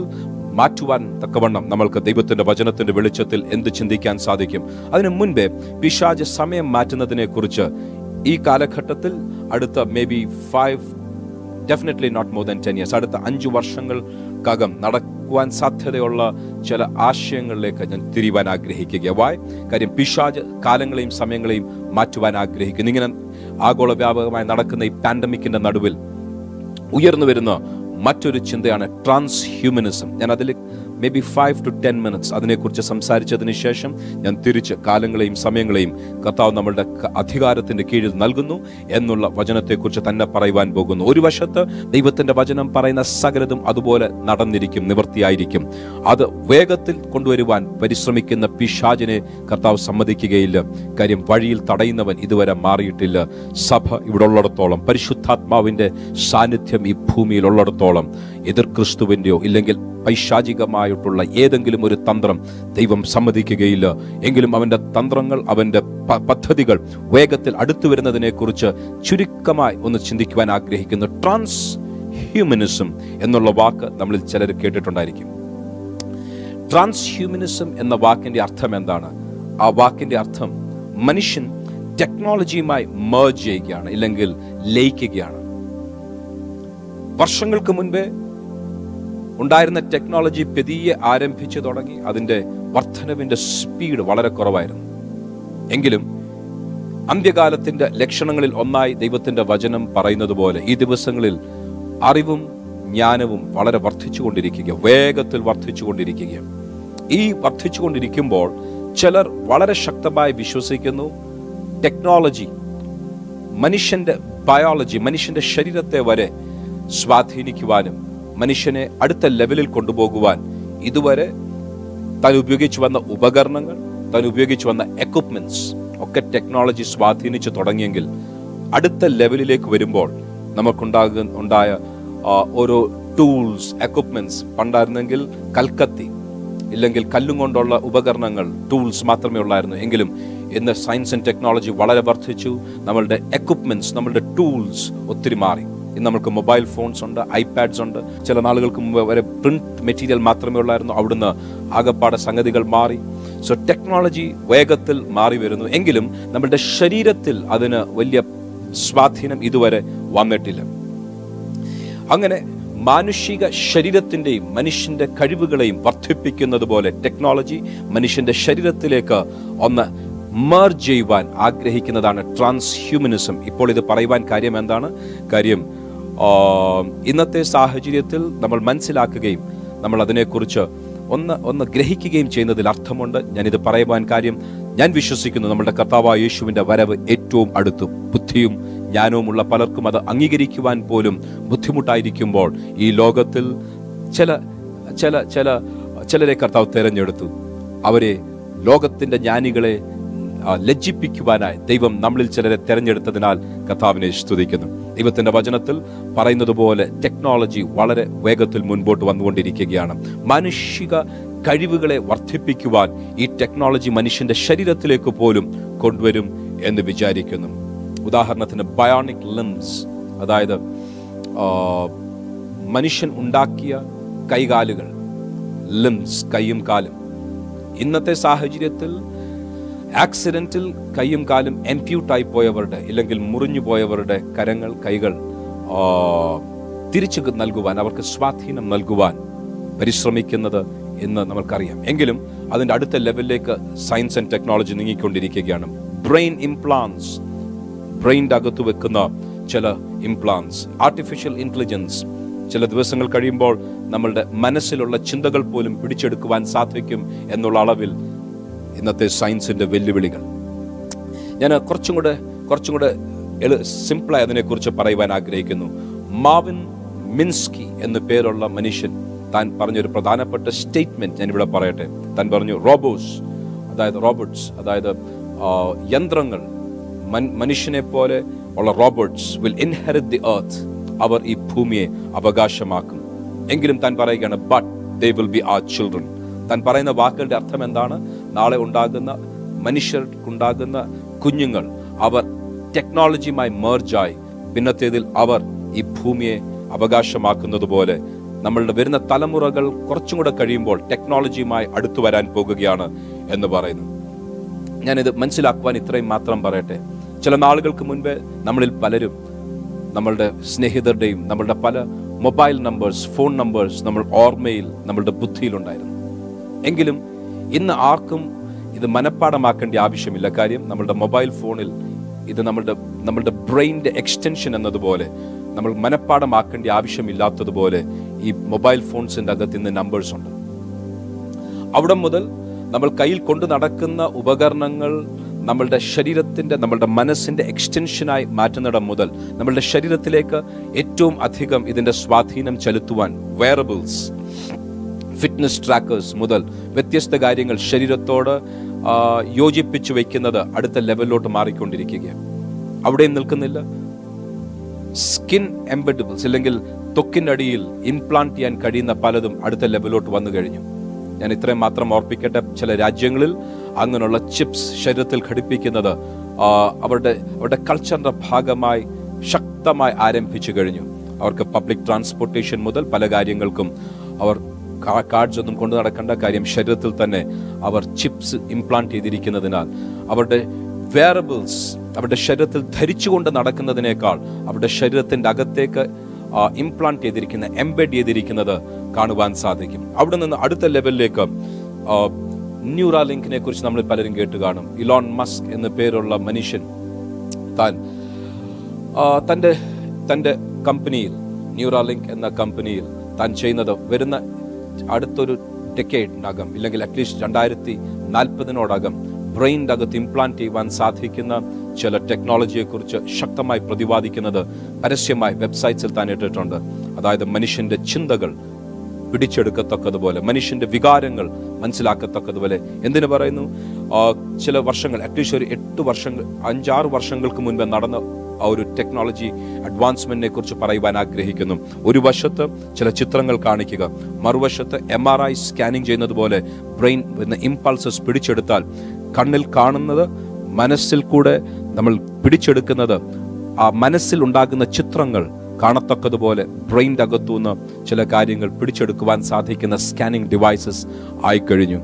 മാറ്റുവാൻ തക്കവണ്ണം നമ്മൾക്ക് ദൈവത്തിന്റെ വചനത്തിന്റെ വെളിച്ചത്തിൽ എന്ത് ചിന്തിക്കാൻ സാധിക്കും? അതിനു മുൻപേ പിശാജ് സമയം മാറ്റുന്നതിനെക്കുറിച്ച് ഈ കാലഘട്ടത്തിൽ അടുത്ത maybe five definitely not more than ten years അടുത്ത അഞ്ചു വർഷങ്ങൾക്കകം നടക്കുവാൻ സാധ്യതയുള്ള ചില ആശയങ്ങളിലേക്ക് ഞാൻ തിരിയുവാൻ ആഗ്രഹിക്കുക വായ് കാര്യം പിശാജ് കാലങ്ങളെയും സമയങ്ങളെയും മാറ്റുവാൻ ആഗ്രഹിക്കുന്നു. ഇങ്ങനെ ആഗോള വ്യാപകമായി നടക്കുന്ന ഈ പാൻഡമിക്കിന്റെ നടുവിൽ ഉയർന്നു വരുന്ന മറ്റൊരു ചിന്തയാണ് ട്രാൻസ് ഹ്യൂമനിസം ഞാൻ അതിൽ maybe five to ten minutes അതിനെക്കുറിച്ച് സംസാരിച്ചതിന് ശേഷം ഞാൻ തിരിച്ച് കാലങ്ങളെയും സമയങ്ങളെയും കർത്താവ് നമ്മളുടെ അധികാരത്തിന്റെ കീഴിൽ നൽകുന്നു എന്നുള്ള വചനത്തെക്കുറിച്ച് തന്നെ പറയുവാൻ പോകുന്നു. ഒരു വശത്ത് ദൈവത്തിന്റെ വചനം പറയുന്ന സകലതും അതുപോലെ നടന്നിരിക്കും നിവൃത്തിയായിരിക്കും അത് വേഗത്തിൽ കൊണ്ടുവരുവാൻ പരിശ്രമിക്കുന്ന പിശാചിനെ കർത്താവ് സമ്മതിക്കുകയില്ല. കാര്യം വഴിയിൽ തടയുന്നവൻ ഇതുവരെ മാറിയിട്ടില്ല. സഭ ഇവിടെ ഉള്ളിടത്തോളം പരിശുദ്ധാത്മാവിന്റെ സാന്നിധ്യം ഈ ഭൂമിയിൽ ഉള്ളിടത്തോളം എതിർ ക്രിസ്തുവിന്റെയോ ഇല്ലെങ്കിൽ പൈശാചികമായിട്ടുള്ള ഏതെങ്കിലും ഒരു തന്ത്രം ദൈവം സമ്മതിക്കുകയില്ല. എങ്കിലും അവന്റെ തന്ത്രങ്ങൾ അവന്റെ പദ്ധതികൾ വേഗത്തിൽ അടുത്തു വരുന്നതിനെക്കുറിച്ച് ചുരുക്കമായി ഒന്ന് ചിന്തിക്കുവാൻ ആഗ്രഹിക്കുന്നു. ട്രാൻസ് ഹ്യൂമനിസം എന്നുള്ള വാക്ക് നമ്മളിൽ ചിലർ കേട്ടിട്ടുണ്ടായിരിക്കും. ട്രാൻസ് ഹ്യൂമനിസം എന്ന വാക്കിന്റെ അർത്ഥം എന്താണ്? ആ വാക്കിന്റെ അർത്ഥം മനുഷ്യൻ ടെക്നോളജിയുമായി മേർജ് ചെയ്യുകയാണ് ഇല്ലെങ്കിൽ ലയിക്കുകയാണ്. വർഷങ്ങൾക്ക് മുൻപേ ഉണ്ടായിരുന്ന ടെക്നോളജി പെതിയെ ആരംഭിച്ചു തുടങ്ങി. അതിന്റെ വർധനവിന്റെ സ്പീഡ് വളരെ കുറവായിരുന്നു. എങ്കിലും അന്ത്യകാലത്തിന്റെ ലക്ഷണങ്ങളിൽ ഒന്നായി ദൈവത്തിന്റെ വചനം പറയുന്നത് പോലെ ഈ ദിവസങ്ങളിൽ അറിവും ജ്ഞാനവും വളരെ വർദ്ധിച്ചുകൊണ്ടിരിക്കുക വേഗത്തിൽ വർദ്ധിച്ചുകൊണ്ടിരിക്കുക ഈ വർദ്ധിച്ചുകൊണ്ടിരിക്കുമ്പോൾ ചിലർ വളരെ ശക്തമായി വിശ്വസിക്കുന്നു. ടെക്നോളജി മനുഷ്യന്റെ ബയോളജി മനുഷ്യന്റെ ശരീരത്തെ വരെ സ്വാധീനിക്കുവാനും മനുഷ്യനെ അടുത്ത ലെവലിൽ കൊണ്ടുപോകുവാൻ ഇതുവരെ താൻ ഉപയോഗിച്ചു വന്ന ഉപകരണങ്ങൾ താൻ ഉപയോഗിച്ചു വന്ന എക്വിപ്മെന്റ്സ് ഒക്കെ ടെക്നോളജി സ്വാധീനിച്ചു തുടങ്ങിയെങ്കിൽ അടുത്ത ലെവലിലേക്ക് വരുമ്പോൾ നമുക്കുണ്ടാകുന്ന ഉണ്ടായ ഓരോ ടൂൾസ് എക്വിപ്മെന്റ്സ് പണ്ടായിരുന്നെങ്കിൽ കൽക്കത്തി ഇല്ലെങ്കിൽ കല്ലും കൊണ്ടുള്ള ഉപകരണങ്ങൾ ടൂൾസ് മാത്രമേ ഉള്ളായിരുന്നു. എങ്കിലും ഇന്ന് സയൻസ് ആൻഡ് ടെക്നോളജി വളരെ വർദ്ധിച്ചു. നമ്മളുടെ എക്യുപ്മെന്റ്സ് നമ്മളുടെ ടൂൾസ് ഒത്തിരി മാറി. ഇന്ന് നമ്മൾക്ക് മൊബൈൽ ഫോൺസ് ഉണ്ട് ഐപാഡ്സ് ഉണ്ട്. ചില നാളുകൾക്ക് മുമ്പ് വരെ പ്രിന്റ് മെറ്റീരിയൽ മാത്രമേ ഉള്ളായിരുന്നു. അവിടുന്ന് ആകപ്പാടെ സംഗതികൾ മാറി. സോ ടെക്നോളജി വേഗത്തിൽ മാറി വരുന്നു. എങ്കിലും നമ്മളുടെ ശരീരത്തിൽ അതിന് വലിയ സ്വാധീനം ഇതുവരെ വന്നിട്ടില്ല. അങ്ങനെ മാനുഷിക ശരീരത്തിന്റെയും മനുഷ്യന്റെ കഴിവുകളെയും വർദ്ധിപ്പിക്കുന്നത് പോലെ ടെക്നോളജി മനുഷ്യന്റെ ശരീരത്തിലേക്ക് ഒന്ന് മേർജ് ചെയ്യുവാൻ ആഗ്രഹിക്കുന്നതാണ് ട്രാൻസ് ഹ്യൂമനിസം ഇപ്പോൾ ഇത് പറയുവാൻ കാര്യം എന്താണ്? കാര്യം ഇന്നത്തെ സാഹചര്യത്തിൽ നമ്മൾ മനസ്സിലാക്കുകയും നമ്മൾ അതിനെക്കുറിച്ച് ഒന്ന് ഒന്ന് ഗ്രഹിക്കുകയും ചെയ്യുന്നതിൽ അർത്ഥമുണ്ട്. ഞാനിത് പറയുവാൻ കാര്യം ഞാൻ വിശ്വസിക്കുന്നു. നമ്മുടെ കർത്താവ് യേശുവിന്റെ വരവ് ഏറ്റവും അടുത്തു ബുദ്ധിയും ജ്ഞാനവുമുള്ള പലർക്കും അത് അംഗീകരിക്കുവാൻ പോലും ബുദ്ധിമുട്ടായിരിക്കുമ്പോൾ ഈ ലോകത്തിൽ ചില ചില ചില ചിലരെ കർത്താവ് തിരഞ്ഞെടുത്തു. അവരെ ലോകത്തിന്റെ ജ്ഞാനികളെ ലജ്ജിപ്പിക്കുവാനായി ദൈവം നമ്മളിൽ ചിലരെ തിരഞ്ഞെടുത്തതിനാൽ കർത്താവിനെ സ്തുതിക്കുന്നു. ദൈവത്തിന്റെ വചനത്തിൽ പറയുന്നത് പോലെ ടെക്നോളജി വളരെ വേഗത്തിൽ മുൻപോട്ട് വന്നുകൊണ്ടിരിക്കുകയാണ്. മാനുഷിക കഴിവുകളെ വർദ്ധിപ്പിക്കുവാൻ ഈ ടെക്നോളജി മനുഷ്യന്റെ ശരീരത്തിലേക്ക് പോലും കൊണ്ടുവരും എന്ന് വിചാരിക്കുന്നു. ഉദാഹരണത്തിന് ബയോണിക് ലിംസ് അതായത് മനുഷ്യൻ ഉണ്ടാക്കിയ കൈകാലുകൾ ലിംസ് കൈയും കാലും. ഇന്നത്തെ സാഹചര്യത്തിൽ ആക്സിഡന്റിൽ കൈയും കാലും എംപ്യൂട്ടായി പോയവരുടെ ഇല്ലെങ്കിൽ മുറിഞ്ഞു പോയവരുടെ കരങ്ങൾ കൈകൾ തിരിച്ചു നൽകുവാൻ അവർക്ക് സ്വാധീനം നൽകുവാൻ പരിശ്രമിക്കുന്നത് എന്ന് നമുക്കറിയാം എങ്കിലും അതിന്റെ അടുത്ത ലെവലിലേക്ക് സയൻസ് ആൻഡ് ടെക്നോളജി നീങ്ങിക്കൊണ്ടിരിക്കുകയാണ്. ബ്രെയിൻ ഇംപ്ലാൻസ് ബ്രെയിന്റെ അകത്ത് വെക്കുന്ന ചില ഇംപ്ലാൻസ് ആർട്ടിഫിഷ്യൽ ഇന്റലിജൻസ് ചില ദിവസങ്ങൾ കഴിയുമ്പോൾ നമ്മളുടെ മനസ്സിലുള്ള ചിന്തകൾ പോലും പിടിച്ചെടുക്കുവാൻ സാധിക്കും എന്നുള്ള അളവിൽ ഇന്നത്തെ സയൻസിന്റെ വെല്ലുവിളികൾ. ഞാൻ കുറച്ചും കൂടെ കുറച്ചും കൂടെ എളു സിമ്പിളായി അതിനെക്കുറിച്ച് പറയുവാൻ ആഗ്രഹിക്കുന്നു. മാവിൻ മിൻസ്കി എന്നു പേരുള്ള മനുഷ്യൻ താൻ പറഞ്ഞൊരു പ്രധാനപ്പെട്ട സ്റ്റേറ്റ്മെന്റ് ഞാനിവിടെ പറയട്ടെ. താൻ പറഞ്ഞു റോബോസ് അതായത് റോബോട്ട്സ് അതായത് യന്ത്രങ്ങൾ മനുഷ്യനെ പോലെ ഉള്ള robots will inherit the earth അവർ ഈ ഭൂമിയെ അവകാശമാക്കും. എങ്കിലും താൻ പറയുകയാണ് but they will be our children താൻ പറയുന്ന വാക്കുകളുടെ അർത്ഥം എന്താണ്? നാളെ ഉണ്ടാകുന്ന മനുഷ്യർക്കുണ്ടാകുന്ന കുഞ്ഞുങ്ങൾ അവർ ടെക്നോളജിയുമായി മേർജായി പിന്നത്തേതിൽ അവർ ഈ ഭൂമിയെ അവകാശമാക്കുന്നത് പോലെ നമ്മളുടെ വരുന്ന തലമുറകൾ കുറച്ചും കൂടെ കഴിയുമ്പോൾ ടെക്നോളജിയുമായി അടുത്തു വരാൻ പോകുകയാണ് എന്ന് പറയുന്നു. ഞാനിത് മനസ്സിലാക്കുവാൻ ഇത്രയും മാത്രം പറയട്ടെ. ചില നാളുകൾക്ക് മുൻപേ നമ്മളിൽ പലരും നമ്മളുടെ സ്നേഹിതരുടെയും നമ്മളുടെ പല മൊബൈൽ നമ്പേഴ്സ് ഫോൺ നമ്പേഴ്സ് നമ്മൾ ഓർമ്മയിൽ നമ്മളുടെ ബുദ്ധിയിലുണ്ടായിരുന്നു. എങ്കിലും ഇന്ന് ആർക്കും ഇത് മനഃപ്പാടമാക്കേണ്ട ആവശ്യമില്ല. കാര്യം നമ്മളുടെ മൊബൈൽ ഫോണിൽ ഇത് നമ്മളുടെ നമ്മളുടെ ബ്രെയിന്റെ എക്സ്റ്റൻഷൻ എന്നതുപോലെ നമ്മൾ മനഃപ്പാടമാക്കേണ്ട ആവശ്യമില്ലാത്തതുപോലെ ഈ മൊബൈൽ ഫോൺസിന്റെ അകത്ത് ഇന്ന് നമ്പേഴ്സ് ഉണ്ട്. അവിടെ മുതൽ നമ്മൾ കയ്യിൽ കൊണ്ടു നടക്കുന്ന ഉപകരണങ്ങൾ നമ്മളുടെ ശരീരത്തിന്റെ നമ്മളുടെ മനസ്സിന്റെ എക്സ്റ്റൻഷനായി മാറ്റുന്നിടം മുതൽ നമ്മളുടെ ശരീരത്തിലേക്ക് ഏറ്റവും അധികം ഇതിന്റെ സ്വാധീനം ചെലുത്തുവാൻ വെയറബിൾസ് ഫിറ്റ്നസ് ട്രാക്കേഴ്സ് മുതൽ വ്യത്യസ്ത കാര്യങ്ങൾ ശരീരത്തോട് യോജിപ്പിച്ച് വെക്കുന്നത് അടുത്ത ലെവലിലോട്ട് മാറിക്കൊണ്ടിരിക്കുകയാണ്. അവിടെയും നിൽക്കുന്നില്ല. സ്കിൻ എംബഡിബിൾസ് അല്ലെങ്കിൽ തൊക്കിനടിയിൽ ഇംപ്ലാന്റ് ചെയ്യാൻ കഴിയുന്ന പലതും അടുത്ത ലെവലിലോട്ട് വന്നു കഴിഞ്ഞു. ഞാൻ ഇത്രയും മാത്രം ഓർപ്പിക്കട്ടെ ചില രാജ്യങ്ങളിൽ അങ്ങനെയുള്ള ചിപ്സ് ശരീരത്തിൽ ഘടിപ്പിക്കുന്നത് അവരുടെ അവരുടെ കൾച്ചറിന്റെ ഭാഗമായി ശക്തമായി ആരംഭിച്ചു കഴിഞ്ഞു. അവർക്ക് പബ്ലിക് ട്രാൻസ്പോർട്ടേഷൻ മുതൽ പല കാര്യങ്ങൾക്കും അവർ കാർഡ്സ് ഒന്നും കൊണ്ടു നടക്കേണ്ട കാര്യം ശരീരത്തിൽ തന്നെ അവർ ചിപ്സ് ഇംപ്ലാന്റ് ചെയ്തിരിക്കുന്നതിനാൽ അവരുടെ വേറബിൾസ് അവരുടെ ശരീരത്തിൽ ധരിച്ചുകൊണ്ട് നടക്കുന്നതിനേക്കാൾ അവരുടെ ശരീരത്തിന്റെ അകത്തേക്ക് ഇംപ്ലാന്റ് ചെയ്തിരിക്കുന്ന എംബെഡ് ചെയ്തിരിക്കുന്നത് കാണുവാൻ സാധിക്കും. അവിടെ നിന്ന് അടുത്ത ലെവലിലേക്ക് ന്യൂറാലിങ്കിനെ കുറിച്ച് നമ്മൾ പലരും കേട്ട് കാണും. ഇലോൺ മസ്ക് എന്ന പേരുള്ള മനുഷ്യൻ താൻ തന്റെ തന്റെ കമ്പനിയിൽ ന്യൂറാലിങ്ക് എന്ന കമ്പനിയിൽ താൻ ചെയ്യുന്നത് വരുന്ന അടുത്തൊരു ടെക്കേഡിനകം ഇല്ലെങ്കിൽ അറ്റ്ലീസ്റ്റ് രണ്ടായിരത്തി നാൽപ്പതിനോടകം ബ്രെയിനിന്റെ അകത്ത് ഇംപ്ലാന്റ് ചെയ്യുവാൻ സാധിക്കുന്ന ചില ടെക്നോളജിയെക്കുറിച്ച് ശക്തമായി പ്രതിപാദിക്കുന്നത് പരസ്യമായി വെബ്സൈറ്റ്സിൽ താൻ ഇട്ടിട്ടുണ്ട്. അതായത് മനുഷ്യന്റെ ചിന്തകൾ പിടിച്ചെടുക്കത്തക്കതുപോലെ മനുഷ്യന്റെ വികാരങ്ങൾ മനസ്സിലാക്കത്തക്കതുപോലെ. എന്തിനു പറയുന്നു? ചില വർഷങ്ങൾ അറ്റ്ലീസ്റ്റ് ഒരു എട്ട് വർഷങ്ങൾ അഞ്ചാറ് വർഷങ്ങൾക്ക് മുൻപ് നടന്ന ആ ഒരു ടെക്നോളജി അഡ്വാൻസ്മെന്റിനെ കുറിച്ച് പറയുവാൻ ആഗ്രഹിക്കുന്നു. ഒരു വശത്ത് ചില ചിത്രങ്ങൾ കാണിക്കുക മറുവശത്ത് എം ആർ ഐ സ്കാനിങ് ചെയ്യുന്നത് പോലെ ബ്രെയിൻ എന്ന ഇമ്പൾസസ് പിടിച്ചെടുത്താൽ കണ്ണിൽ കാണുന്നത് മനസ്സിൽ കൂടെ നമ്മൾ പിടിച്ചെടുക്കുന്നത് ആ മനസ്സിൽ ഉണ്ടാകുന്ന ചിത്രങ്ങൾ കാണത്തക്കതുപോലെ ബ്രെയിന്റെ അകത്തുനിന്ന് ചില കാര്യങ്ങൾ പിടിച്ചെടുക്കുവാൻ സാധിക്കുന്ന സ്കാനിങ് ഡിവൈസസ് ആയിക്കഴിഞ്ഞു.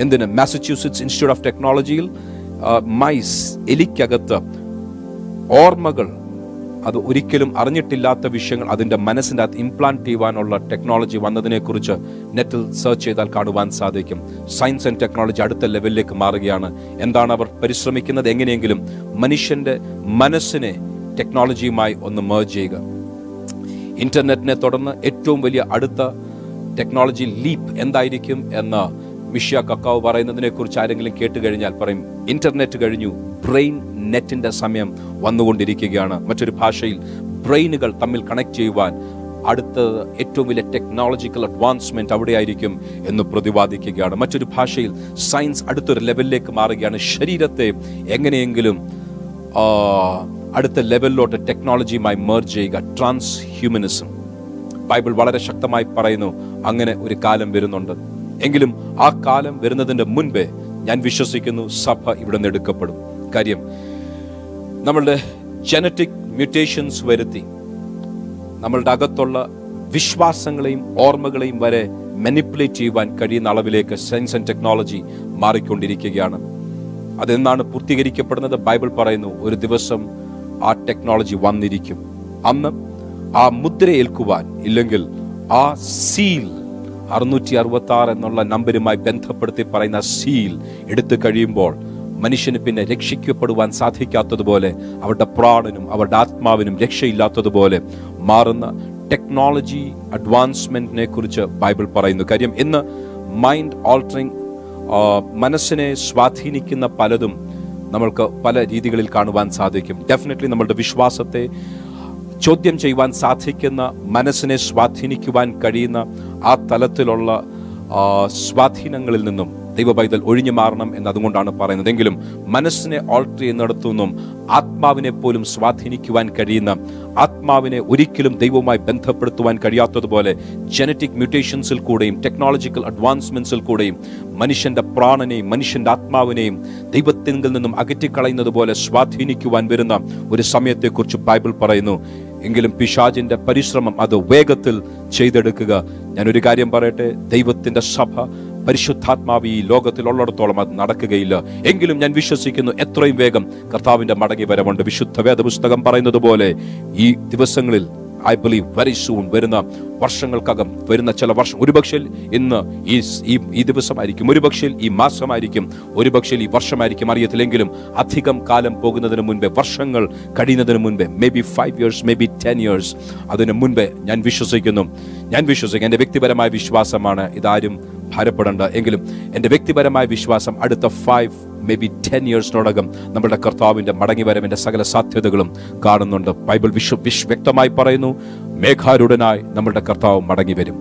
എന്തിന്? മാസച്യൂസെറ്റ്സ് ഇൻസ്റ്റിറ്റ്യൂട്ട് ഓഫ് ടെക്നോളജിയിൽ മൈസ് എലിക്കകത്ത് ഓർമ്മകൾ. അത് ഒരിക്കലും അറിഞ്ഞിട്ടില്ലാത്ത വിഷയങ്ങൾ അതിന്റെ മനസ്സിന്റെ അകത്ത് ഇംപ്ലാന്റ് ചെയ്യുവാനുള്ള ടെക്നോളജി വന്നതിനെക്കുറിച്ച് നെറ്റിൽ സെർച്ച് ചെയ്താൽ കാണുവാൻ സാധിക്കും. സയൻസ് ആൻഡ് ടെക്നോളജി അടുത്ത ലെവലിലേക്ക് മാറുകയാണ്. എന്താണ് അവർ പരിശ്രമിക്കുന്നത്? എങ്ങനെയെങ്കിലും മനുഷ്യന്റെ മനസ്സിനെ ടെക്നോളജിയുമായി ഒന്ന് മേർജ് ചെയ്യുക. ഇന്റർനെറ്റിനെ തുടർന്ന് ഏറ്റവും വലിയ അടുത്ത ടെക്നോളജി ലീപ്പ് എന്തായിരിക്കും എന്ന് മിഷ്യ കക്കാവ് പറയുന്നതിനെ കുറിച്ച് ആരെങ്കിലും കേട്ട് കഴിഞ്ഞാൽ പറയും ഇന്റർനെറ്റ് കഴിഞ്ഞു ബ്രെയിൻ നെറ്റിന്റെ സമയം വന്നുകൊണ്ടിരിക്കുകയാണ്. മറ്റൊരു ഭാഷയിൽ ബ്രെയിനുകൾ തമ്മിൽ കണക്ട് ചെയ്യുവാൻ അടുത്ത ഏറ്റവും വലിയ ടെക്നോളജിക്കൽ അഡ്വാൻസ്മെന്റ് അവിടെയായിരിക്കും എന്ന് പ്രതിപാദിക്കുകയാണ്. മറ്റൊരു ഭാഷയിൽ സയൻസ് അടുത്തൊരു ലെവലിലേക്ക് മാറുകയാണ്. ശരീരത്തെ എങ്ങനെയെങ്കിലും അടുത്ത ലെവലിലോട്ട് ടെക്നോളജിയുമായി മെർജ് ചെയ്യുക. ട്രാൻസ് ഹ്യൂമനിസം ബൈബിൾ വളരെ ശക്തമായി പറയുന്നു അങ്ങനെ ഒരു കാലം വരുന്നുണ്ട്. എങ്കിലും ആ കാലം വരുന്നതിന്റെ മുൻപേ ഞാൻ വിശ്വസിക്കുന്നു സഭ ഇവിടെ നിന്ന് എടുക്കപ്പെടും. കാര്യം നമ്മളുടെ ജനറ്റിക് മ്യൂട്ടേഷൻസ് വരുത്തി നമ്മളുടെ അകത്തുള്ള വിശ്വാസങ്ങളെയും ഓർമ്മകളെയും വരെ മെനിപ്പുലേറ്റ് ചെയ്യുവാൻ കഴിയുന്ന അളവിലേക്ക് സയൻസ് ആൻഡ് ടെക്നോളജി മാറിക്കൊണ്ടിരിക്കുകയാണ്. അതെന്നാണ് പൂർത്തീകരിക്കപ്പെടുന്നത്? ബൈബിൾ പറയുന്നു ഒരു ദിവസം ആ ടെക്നോളജി വന്നിരിക്കും. അന്ന് ആ മുദ്ര ഏൽക്കുവാൻ ഇല്ലെങ്കിൽ ആ സീൽ അറുന്നൂറ്റി അറുപത്തി ആറ് എന്നുള്ള നമ്പരുമായി ബന്ധപ്പെടുത്തി പറയുന്ന സീൽ എടുത്തു കഴിയുമ്പോൾ മനുഷ്യന് പിന്നെ രക്ഷിക്കപ്പെടുവാൻ സാധിക്കാത്തതുപോലെ അവരുടെ പ്രാണനും അവരുടെ ആത്മാവിനും രക്ഷയില്ലാത്തതുപോലെ മാറുന്ന ടെക്നോളജി അഡ്വാൻസ്മെന്റിനെ കുറിച്ച് ബൈബിൾ പറയുന്നു. കാര്യം ഇന്ന് മൈൻഡ് ഓൾട്ടറിങ് മനസ്സിനെ സ്വാധീനിക്കുന്ന പലതും നമ്മൾക്ക് പല രീതികളിൽ കാണുവാൻ സാധിക്കും. ഡെഫിനറ്റ്ലി നമ്മളുടെ വിശ്വാസത്തെ ചോദ്യം ചെയ്യുവാൻ സാധിക്കുന്ന മനസ്സിനെ സ്വാധീനിക്കുവാൻ കഴിയുന്ന ആ തലത്തിലുള്ള സ്വാധീനങ്ങളിൽ നിന്നും ദൈവ പൈതൽ ഒഴിഞ്ഞു മാറണം എന്നതുകൊണ്ടാണ് പറയുന്നത്. എങ്കിലും മനസ്സിനെ ഓൾട്ടർ ചെയ്യുന്നിടത്തു നിന്നും ആത്മാവിനെ പോലും സ്വാധീനിക്കുവാൻ കഴിയുന്ന ആത്മാവിനെ ഒരിക്കലും ദൈവവുമായി ബന്ധപ്പെടുത്തുവാൻ കഴിയാത്തതുപോലെ ജനറ്റിക് മ്യൂട്ടേഷൻസിൽ കൂടെയും ടെക്നോളജിക്കൽ അഡ്വാൻസ്മെന്റ്സിൽ കൂടെയും മനുഷ്യന്റെ പ്രാണനെയും മനുഷ്യന്റെ ആത്മാവിനെയും ദൈവത്തിൽ നിന്നും അകറ്റിക്കളയുന്നത് പോലെ സ്വാധീനിക്കുവാൻ വരുന്ന ഒരു സമയത്തെക്കുറിച്ച് ബൈബിൾ പറയുന്നു. എങ്കിലും പിശാജിന്റെ പരിശ്രമം അത് വേഗത്തിൽ ചെയ്തെടുക്കുക. ഞാനൊരു കാര്യം പറയട്ടെ? ദൈവത്തിന്റെ സഭ പരിശുദ്ധാത്മാവ് ഈ ലോകത്തിൽ ഉള്ളിടത്തോളം അത് നടക്കുകയില്ല. എങ്കിലും ഞാൻ വിശ്വസിക്കുന്നു എത്രയും വേഗം കർത്താവിന്റെ മടങ്ങി വരവുണ്ട്. വിശുദ്ധ വേദപുസ്തകം പറയുന്നത് പോലെ ഈ ദിവസങ്ങളിൽ ഐ ബിലീവ് വെരി സൂൺ വരുന്ന വർഷങ്ങൾക്കകം വരുന്ന ചില വർഷം. ഒരുപക്ഷെ ഇന്ന് ഈ ഈ ദിവസമായിരിക്കും. ഒരുപക്ഷെ ഈ മാസമായിരിക്കും. ഒരുപക്ഷെ ഈ വർഷമായിരിക്കും അറിയത്തില്ലെങ്കിലും അധികം കാലം പോകുന്നതിന് മുൻപേ വർഷങ്ങൾ കഴിയുന്നതിന് മുൻപേ maybe five years maybe ten years അതിന് മുൻപേ ഞാൻ വിശ്വസിക്കുന്നു. ഞാൻ വിശ്വസിക്കുന്നു. എന്റെ വ്യക്തിപരമായ വിശ്വാസമാണ് ഇതാരും ഭാരപ്പെടേണ്ട. എങ്കിലും എന്റെ വ്യക്തിപരമായ വിശ്വാസം അടുത്ത ഫൈവ് മേ ബി ടെൻ ഇയേഴ്സിനോടകം നമ്മുടെ കർത്താവിന്റെ മടങ്ങിവരവിന്റെ സകല സാധ്യതകളും കാണുന്നുണ്ട്. ബൈബിൾ വിശ്വ വിശ് വ്യക്തമായി പറയുന്നു മേഘാരുടനായി നമ്മുടെ കർത്താവ് മടങ്ങി വരും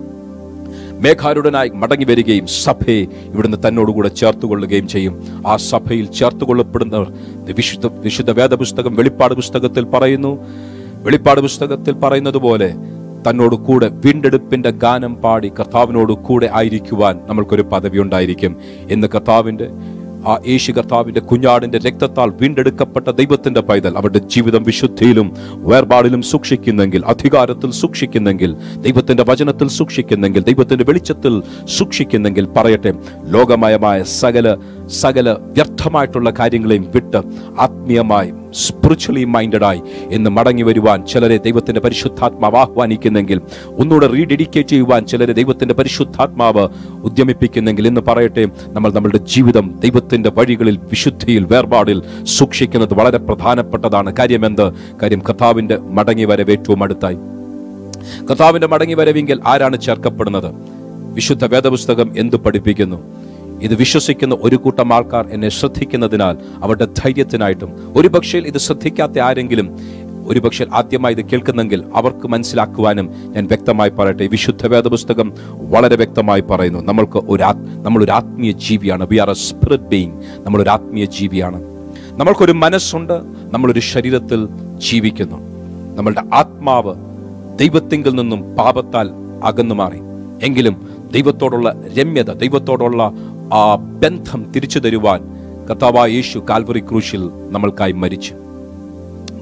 മേഘാരുടനായി മടങ്ങി വരികയും സഭയെ ഇവിടുന്ന് തന്നോടുകൂടെ ചേർത്തുകൊള്ളുകയും ചെയ്യും. ആ സഭയിൽ ചേർത്തുകൊള്ളപ്പെടുന്നവർ വിശുദ്ധ വിശുദ്ധ വേദപുസ്തകം വെളിപ്പാട് പുസ്തകത്തിൽ പറയുന്നു. വെളിപ്പാട് പുസ്തകത്തിൽ പറയുന്നത് പോലെ തന്നോട് കൂടെ വീണ്ടെടുപ്പിന്റെ ഗാനം പാടി കർത്താവിനോട് കൂടെ ആയിരിക്കുവാൻ നമ്മൾക്കൊരു പദവി ഉണ്ടായിരിക്കും. എന്ന് കർത്താവിന്റെ ആ യേശു കർത്താവിന്റെ കുഞ്ഞാടിന്റെ രക്തത്താൽ വീണ്ടെടുക്കപ്പെട്ട ദൈവത്തിന്റെ പൈതൽ അവരുടെ ജീവിതം വിശുദ്ധിയിലും വേർപാടിലും സൂക്ഷിക്കുന്നെങ്കിൽ അധികാരത്തിൽ സൂക്ഷിക്കുന്നെങ്കിൽ ദൈവത്തിന്റെ വചനത്തിൽ സൂക്ഷിക്കുന്നെങ്കിൽ ദൈവത്തിന്റെ വെളിച്ചത്തിൽ സൂക്ഷിക്കുന്നെങ്കിൽ പറയട്ടെ ലോകമയമായ സകല സകല വ്യർത്ഥമായിട്ടുള്ള കാര്യങ്ങളെയും വിട്ട് ആത്മീയമായി സ്പിരിച്വലി മൈൻഡഡായി എന്ന് മടങ്ങി വരുവാൻ ചിലരെ ദൈവത്തിന്റെ പരിശുദ്ധാത്മാവ് ആഹ്വാനിക്കുന്നെങ്കിൽ ഒന്നുകൂടെ റീഡെഡിക്കേറ്റ് ചെയ്യുവാൻ ചിലരെ ദൈവത്തിന്റെ പരിശുദ്ധാത്മാവ് ഉദ്യമിപ്പിക്കുന്നെങ്കിൽ എന്ന് പറയട്ടെ നമ്മൾ നമ്മളുടെ ജീവിതം ദൈവത്തിന്റെ വഴികളിൽ വിശുദ്ധിയിൽ വേർപാടിൽ സൂക്ഷിക്കുന്നത് വളരെ പ്രധാനപ്പെട്ടതാണ്. കാര്യമെന്ത്? കാര്യം കഥാവിന്റെ മടങ്ങി വരവ് ഏറ്റവും അടുത്തായി. കർത്താവിന്റെ മടങ്ങി വരവെങ്കിൽ ആരാണ് ചേർക്കപ്പെടുന്നത്? വിശുദ്ധ വേദപുസ്തകം എന്തു പഠിപ്പിക്കുന്നു? ഇത് വിശ്വസിക്കുന്ന ഒരു കൂട്ടം ആൾക്കാർ എന്നെ ശ്രദ്ധിക്കുന്നതിനാൽ അവരുടെ ധൈര്യത്തിനായിട്ടും ഒരുപക്ഷേ ഇത് ശ്രദ്ധിക്കാത്ത ആരെങ്കിലും ഒരുപക്ഷെ ആദ്യമായി ഇത് കേൾക്കുന്നെങ്കിൽ അവർക്ക് മനസ്സിലാക്കുവാനും ഞാൻ വ്യക്തമായി പറയട്ടെ. വിശുദ്ധ വേദപുസ്തകം വളരെ വ്യക്തമായി പറയുന്നു നമ്മൾക്ക് ഒരു നമ്മളൊരു ആത്മീയ ജീവിയാണ്. We are a spirit being നമ്മളൊരു ആത്മീയ ജീവിയാണ്. നമ്മൾക്കൊരു മനസ്സുണ്ട് നമ്മളൊരു ശരീരത്തിൽ ജീവിക്കുന്നു. നമ്മളുടെ ആത്മാവ് ദൈവത്തിങ്കിൽ നിന്നും പാപത്താൽ അകന്നു മാറി. എങ്കിലും ദൈവത്തോടുള്ള രമ്യത ദൈവത്തോടുള്ള ആ ബന്ധം തിരിച്ചു തരുവാൻ കർത്താവായ യേശു കാൽവറി ക്രൂശിൽ നമ്മൾക്കായി മരിച്ചു.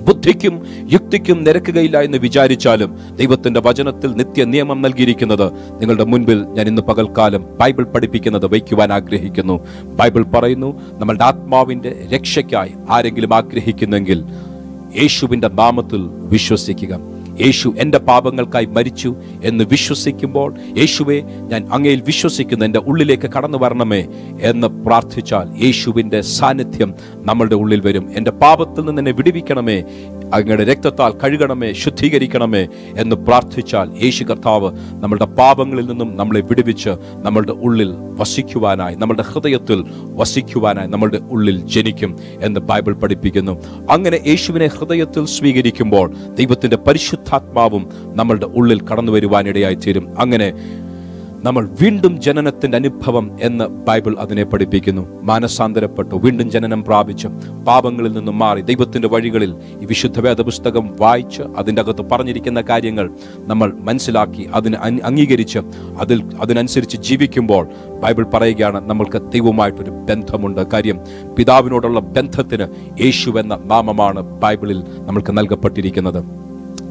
ബുദ്ധിക്കും യുക്തിക്കും നിരക്കുകയില്ല എന്ന് വിചാരിച്ചാലും ദൈവത്തിന്റെ വചനത്തിൽ നിത്യ നിയമം നൽകിയിരിക്കുന്നത് നിങ്ങളുടെ മുൻപിൽ ഞാൻ ഇന്ന് പകൽക്കാലം ബൈബിൾ പഠിപ്പിക്കുന്നത് വയ്ക്കുവാൻ ആഗ്രഹിക്കുന്നു. ബൈബിൾ പറയുന്നു നമ്മളുടെ ആത്മാവിന്റെ രക്ഷയ്ക്കായി ആരെങ്കിലും ആഗ്രഹിക്കുന്നെങ്കിൽ യേശുവിന്റെ നാമത്തിൽ വിശ്വസിക്കുക. യേശു എന്റെ പാപങ്ങൾക്കായി മരിച്ചു എന്ന് വിശ്വസിക്കുമ്പോൾ യേശുവെ ഞാൻ അങ്ങയിൽ വിശ്വസിക്കുന്നു എന്റെ ഉള്ളിലേക്ക് കടന്നു വരണമേ എന്ന് പ്രാർത്ഥിച്ചാൽ യേശുവിന്റെ സാന്നിധ്യം നമ്മളുടെ ഉള്ളിൽ വരും. എന്റെ പാപത്തിൽ നിന്ന് എന്നെ വിടുവിക്കണമേ അങ്ങയുടെ രക്തത്താൽ കഴുകണമേ ശുദ്ധീകരിക്കണമേ എന്ന് പ്രാർത്ഥിച്ചാൽ യേശു കർത്താവ് നമ്മളുടെ പാപങ്ങളിൽ നിന്നും നമ്മളെ വിടുവിച്ച് നമ്മളുടെ ഉള്ളിൽ വസിക്കുവാനായി നമ്മളുടെ ഹൃദയത്തിൽ വസിക്കുവാനായി നമ്മളുടെ ഉള്ളിൽ ജനിക്കും എന്ന് ബൈബിൾ പഠിപ്പിക്കുന്നു. അങ്ങനെ യേശുവിനെ ഹൃദയത്തിൽ സ്വീകരിക്കുമ്പോൾ ദൈവത്തിന്റെ പരിശുദ്ധാത്മാവും നമ്മളുടെ ഉള്ളിൽ കടന്നു വരുവാനിടയായി തീരും അങ്ങനെ നമ്മൾ വീണ്ടും ജനനത്തിന്റെ അനുഭവം എന്ന് ബൈബിൾ അതിനെ പഠിപ്പിക്കുന്നു. മാനസാന്തരപ്പെട്ടു. വീണ്ടും ജനനം പ്രാപിച്ചു. പാപങ്ങളിൽ നിന്നും മാറി. ദൈവത്തിന്റെ വഴികളിൽ ഈ വിശുദ്ധ വേദപുസ്തകം വായിച്ച് അതിന്റെ അകത്ത് പറഞ്ഞിരിക്കുന്ന കാര്യങ്ങൾ നമ്മൾ മനസ്സിലാക്കി അതിന് അംഗീകരിച്ച് അതിൽ അതിനനുസരിച്ച് ജീവിക്കുമ്പോൾ ബൈബിൾ പറയുകയാണ് നമ്മൾക്ക് ദൈവമായിട്ടൊരു ബന്ധമുണ്ട്. കാര്യം പിതാവിനോടുള്ള ബന്ധത്തിന് യേശു എന്ന നാമമാണ് ബൈബിളിൽ നമ്മൾക്ക് നൽകപ്പെട്ടിരിക്കുന്നത്.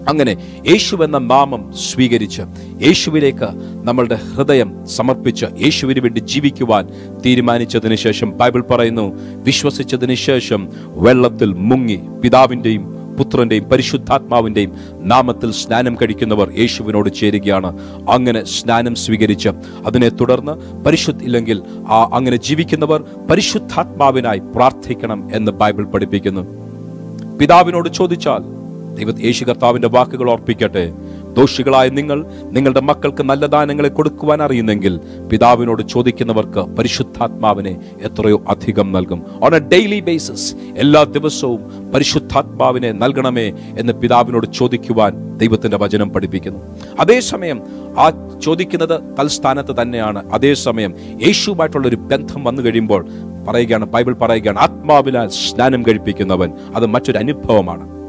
അങ്ങനെ യേശു എന്ന നാമം സ്വീകരിച്ച് യേശുവിലേക്ക് നമ്മളുടെ ഹൃദയം സമർപ്പിച്ച് യേശുവിന് വേണ്ടി ജീവിക്കുവാൻ തീരുമാനിച്ചതിന് ശേഷം ബൈബിൾ പറയുന്നു വിശ്വസിച്ചതിന് ശേഷം വെള്ളത്തിൽ മുങ്ങി പിതാവിന്റെയും പുത്രന്റെയും പരിശുദ്ധാത്മാവിന്റെയും നാമത്തിൽ സ്നാനം കഴിക്കുന്നവർ യേശുവിനോട് ചേരുകയാണ്. അങ്ങനെ സ്നാനം സ്വീകരിച്ച് അതിനെ തുടർന്ന് പരിശുദ്ധ ഇല്ലെങ്കിൽ ആ അങ്ങനെ ജീവിക്കുന്നവർ പരിശുദ്ധാത്മാവിനായി പ്രാർത്ഥിക്കണം എന്ന് ബൈബിൾ പഠിപ്പിക്കുന്നു. പിതാവിനോട് ചോദിച്ചാൽ ദൈവ യേശു കർത്താവിന്റെ വാക്കുകൾ ഓർപ്പിക്കട്ടെ. ദോഷികളായ നിങ്ങൾ നിങ്ങളുടെ മക്കൾക്ക് നല്ല ദാനങ്ങളെ കൊടുക്കുവാൻ അറിയുന്നെങ്കിൽ പിതാവിനോട് ചോദിക്കുന്നവർക്ക് പരിശുദ്ധാത്മാവിനെ എത്രയോ അധികം നൽകും. ഓൺ എ ഡെയിലി ബേസിസ് എല്ലാ ദിവസവും പരിശുദ്ധാത്മാവിനെ നൽകണമേ എന്ന് പിതാവിനോട് ചോദിക്കുവാൻ ദൈവത്തിന്റെ വചനം പഠിപ്പിക്കുന്നു. അതേസമയം ആ ചോദിക്കുന്നത് തൽസ്ഥാനത്ത് തന്നെയാണ്. അതേസമയം യേശുവുമായിട്ടുള്ള ഒരു ബന്ധം വന്നു കഴിയുമ്പോൾ പറയുകയാണ് ബൈബിൾ പറയുകയാണ് ആത്മാവിനാൽ സ്നാനം കഴിപ്പിക്കുന്നവൻ. അത് മറ്റൊരു അനുഭവമാണ്